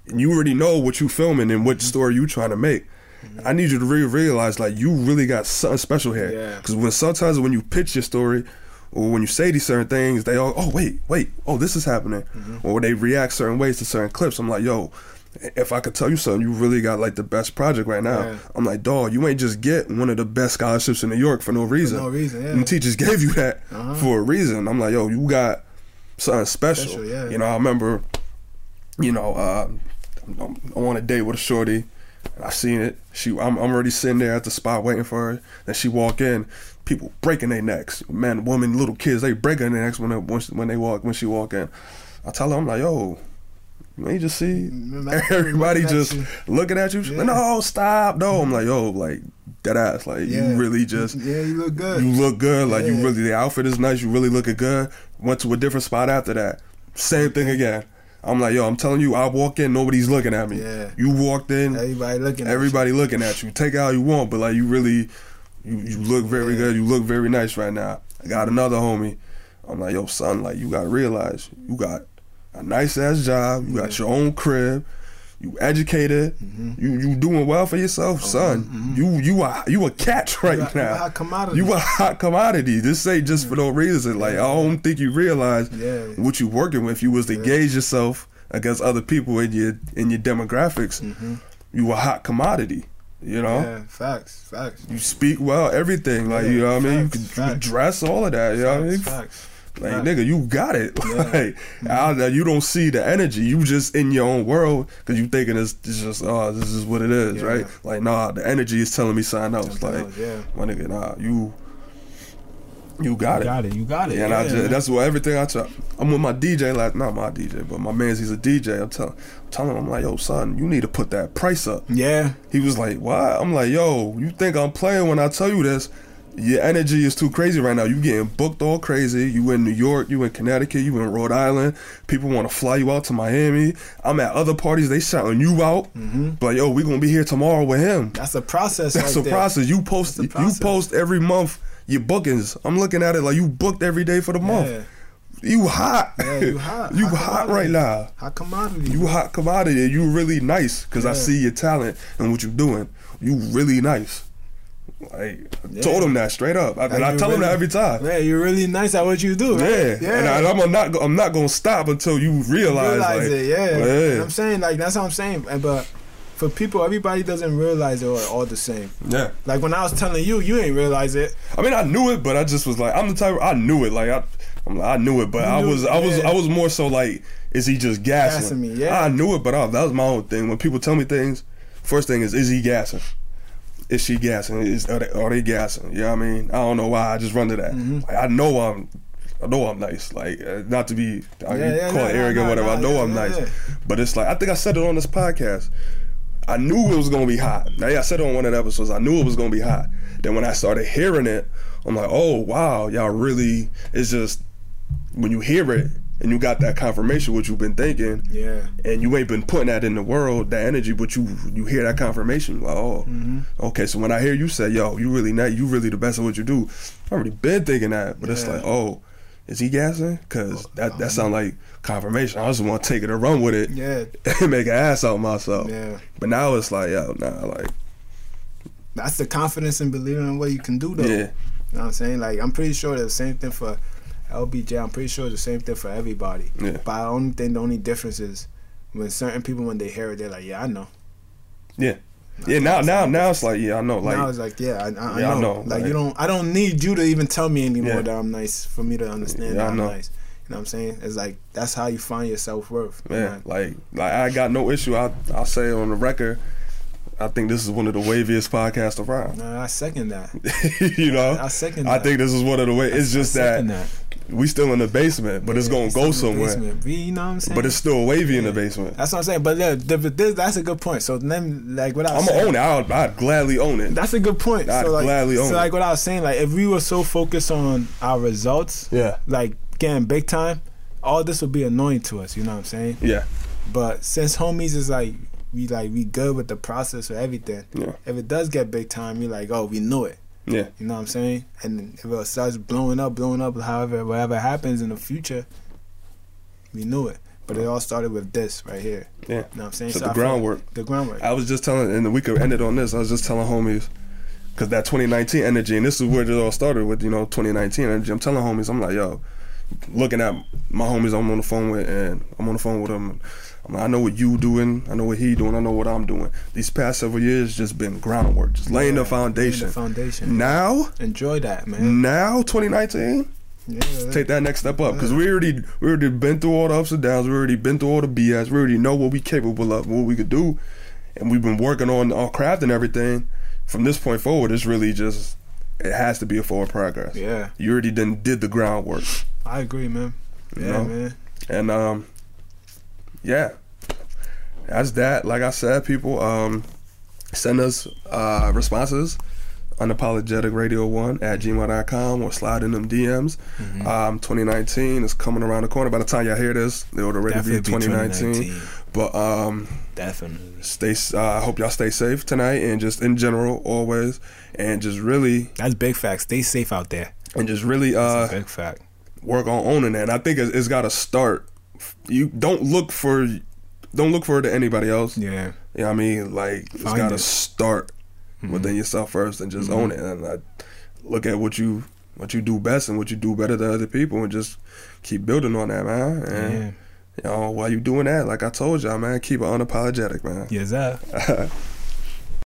you already know what you filming and Mm-hmm. what story you trying to make. I need you to really realize like you really got something special here. Yeah. Because when sometimes when you pitch your story or when you say these certain things, they all oh wait wait oh this is happening Mm-hmm. or they react certain ways to certain clips. I'm like yo. If I could tell you something, you really got like the best project right now. Yeah. I'm like, dog, you ain't just get one of the best scholarships in New York for no reason. no reason, yeah. And teachers gave you that Uh-huh. for a reason. I'm like, yo, you got something special. Special, yeah. You know, I remember you know, uh, I'm, on a date with a shorty. And I seen it. She, I'm, I'm already sitting there at the spot waiting for her. Then she walk in. People breaking their necks. Man, woman, little kids, they breaking their necks when they when, she- when they walk when she walk in. I tell her, I'm like, yo, you just see everybody looking just you. looking at you. Yeah. no, stop, no. I'm like, yo, like that ass, like Yeah. you really just Yeah, you look good. you look good. Like you really, the outfit is nice. You really looking good. Went to a different spot after that. Same thing again. I'm like, yo, I'm telling you, I walk in, nobody's looking at me. Yeah. You walked in, Everybody looking. at everybody looking at you. Take it how you want, but like you really, you, you look very Yeah. good. You look very nice right now. I got another homie. I'm like, yo, son, like you gotta realize you got a nice ass job. You got your own crib. You educated. Mm-hmm. You you doing well for yourself, son. You you are you a catch right You a- you now. a hot commodity. You a hot commodity. This ain't just for no reason. Like I don't think you realize Yeah. what you working with. You was to gauge yourself against other people in your in your demographics. You a hot commodity. You know. Mm-hmm. Yeah, facts, facts. You speak well, everything. Like you know what I mean. You can, dress all of that. You know what I mean. Facts, facts. Like Facts. nigga, you got it. Yeah. like I, you don't see the energy. You just in your own world because you thinking it's, it's just oh this is what it is, Yeah. right? Like nah, the energy is telling me something else. Like else, yeah. my nigga, nah, you you got it. You got it. You got it. Yeah, and I just, that's what everything I try. I'm with my DJ, like not my DJ, but my man's he's a DJ. I'm telling, I'm telling him, I'm like, yo, son, you need to put that price up. yeah. He was like, why? I'm like, yo, you think I'm playing when I tell you this? Your energy is too crazy right now. You getting booked all crazy. You in New York, you in Connecticut, you in Rhode Island. People want to fly you out to Miami. I'm at other parties, they shouting you out. Mm-hmm. But yo, we gonna be here tomorrow with him. That's a process. That's right a there. process. You post process. you post every month your bookings. I'm looking at it like you booked every day for the month. You hot. Yeah, you hot. you Hot hot right now. Hot commodity. You hot commodity. You really nice because I see your talent and what you're doing. You really nice. Like I Yeah. told him that straight up, I, and I tell him that every time. Yeah, you're really nice at what you do. Right? Yeah, yeah. and I, I'm not. I'm not gonna stop until you realize. realize like, it. Yeah. yeah. I'm saying like that's what I'm saying. And but for people, everybody doesn't realize they're all the same. yeah. Like when I was telling you, you ain't realize it. I mean, I knew it, but I just was like, I'm the type. I knew it. Like I, I'm like, I knew it, but You I was, I was, yeah. I was more so like, is he just gassing? Gassing me, yeah. I knew it, but I, that was my own thing. When people tell me things, first thing is, is he gassing? Is she gassing? Is are they, are they gassing? You know what I mean? I don't know why. I just run to that. Mm-hmm. Like, I know I'm. I know I'm nice. Like uh, not to be uh, Yeah, yeah, call yeah, arrogant, whatever. I know I'm nice, but it's like I think I said it on this podcast. I knew it was gonna be hot. Now, yeah, I said it on one of the episodes. I knew it was gonna be hot. Then when I started hearing it, I'm like, oh wow, y'all really. It's just when you hear it and you got that confirmation what you've been thinking, Yeah. and you ain't been putting that in the world, that energy, but you you hear that confirmation, like, oh, Mm-hmm. okay. So when I hear you say, yo, you really not, you really the best at what you do, I've already been thinking that, but it's like, oh. Is he gassing? Cause that that sound like confirmation. I just want to take it and run with it Yeah. and make an ass out of myself. Yeah. But now it's like, yo, nah, like That's the confidence in believing in what you can do, though. Yeah. You know what I'm saying? Like, I'm pretty sure the same thing for LBJ. I'm pretty sure it's the same thing for everybody. Yeah. But I only think the only difference is when certain people, when they hear it, they're like, yeah, I know. Yeah. Yeah. Now, now, now it's like, yeah, I know. Like, now it's like, yeah, I, I, Yeah, I I know. know, Like, like- you don't, I don't need you to even tell me anymore Yeah. that I'm nice for me to understand I that I'm nice. You know what I'm saying? It's like that's how you find your self worth. man, like, like I got no issue. I, I'll say on the record. I think this is one of the waviest podcasts around. Nah, I second that. you know, I second That. I think this is one of the way. It's just I that, that. We still in the basement, but it's gonna go somewhere. basement. You know what I'm saying? But it's still wavy in the basement. That's what I'm saying. But yeah, the, this, that's a good point. So then, like what I I'm was gonna own it. I'd, I'd gladly own it. That's a good point. I'd so like, gladly own so like what I was saying, like if we were so focused on our results, Yeah, like getting big time, all this would be annoying to us. You know what I'm saying? yeah, But since homies is like we like we good with the process or everything. yeah, If it does get big time, you're like, oh, we knew it. Yeah, You know what I'm saying? And if it starts blowing up, blowing up, however, whatever happens in the future, we knew it. But it all started with this right here. yeah. You know what I'm saying? So I the like groundwork. The groundwork. I was just telling, and we could end it on this. I was just telling homies, because that 2019 energy, and this is where it all started with, you know, 2019 energy. I'm telling homies, I'm like, yo, looking at my homies I'm on the phone with, and I'm on the phone with them. I'm like, I know what you doing, I know what he doing, I know what I'm doing. These past several years just been groundwork, just laying the foundation. laying the foundation. Now, Enjoy that, man. now 2019, Yeah. take that next step up because we already we already been through all the ups and downs. We already been through all the BS. We already know what we capable of, what we could do, and we've been working on our craft and everything. From this point forward, it's really just it has to be a forward progress. Yeah. You already done did the groundwork, I agree, man. You Yeah, know? man. and um, yeah, that's that. Like I said, people um, send us uh responses. Unapologetic Radio One at gmail.com or slide in them DMs. Mm-hmm. Um, 2019 is coming around the corner. By the time y'all hear this, it'll already Definitely be be 2019. 2019. But um, Definitely. stay. Uh, I hope y'all stay safe tonight, and just in general, always, and just really, That's big fact. Stay safe out there. and just really uh, big fact. work on owning that. And I think it's, it's got to start. You don't look for, don't look for it to anybody else. Yeah. You know what I mean? Like it's got to it. start within yourself first and just own it. And I look at what you what you do best and what you do better than other people and just keep building on that, man. And Yeah. you know, while you doing that, like I told y'all, man, keep it unapologetic, man. Yes, sir.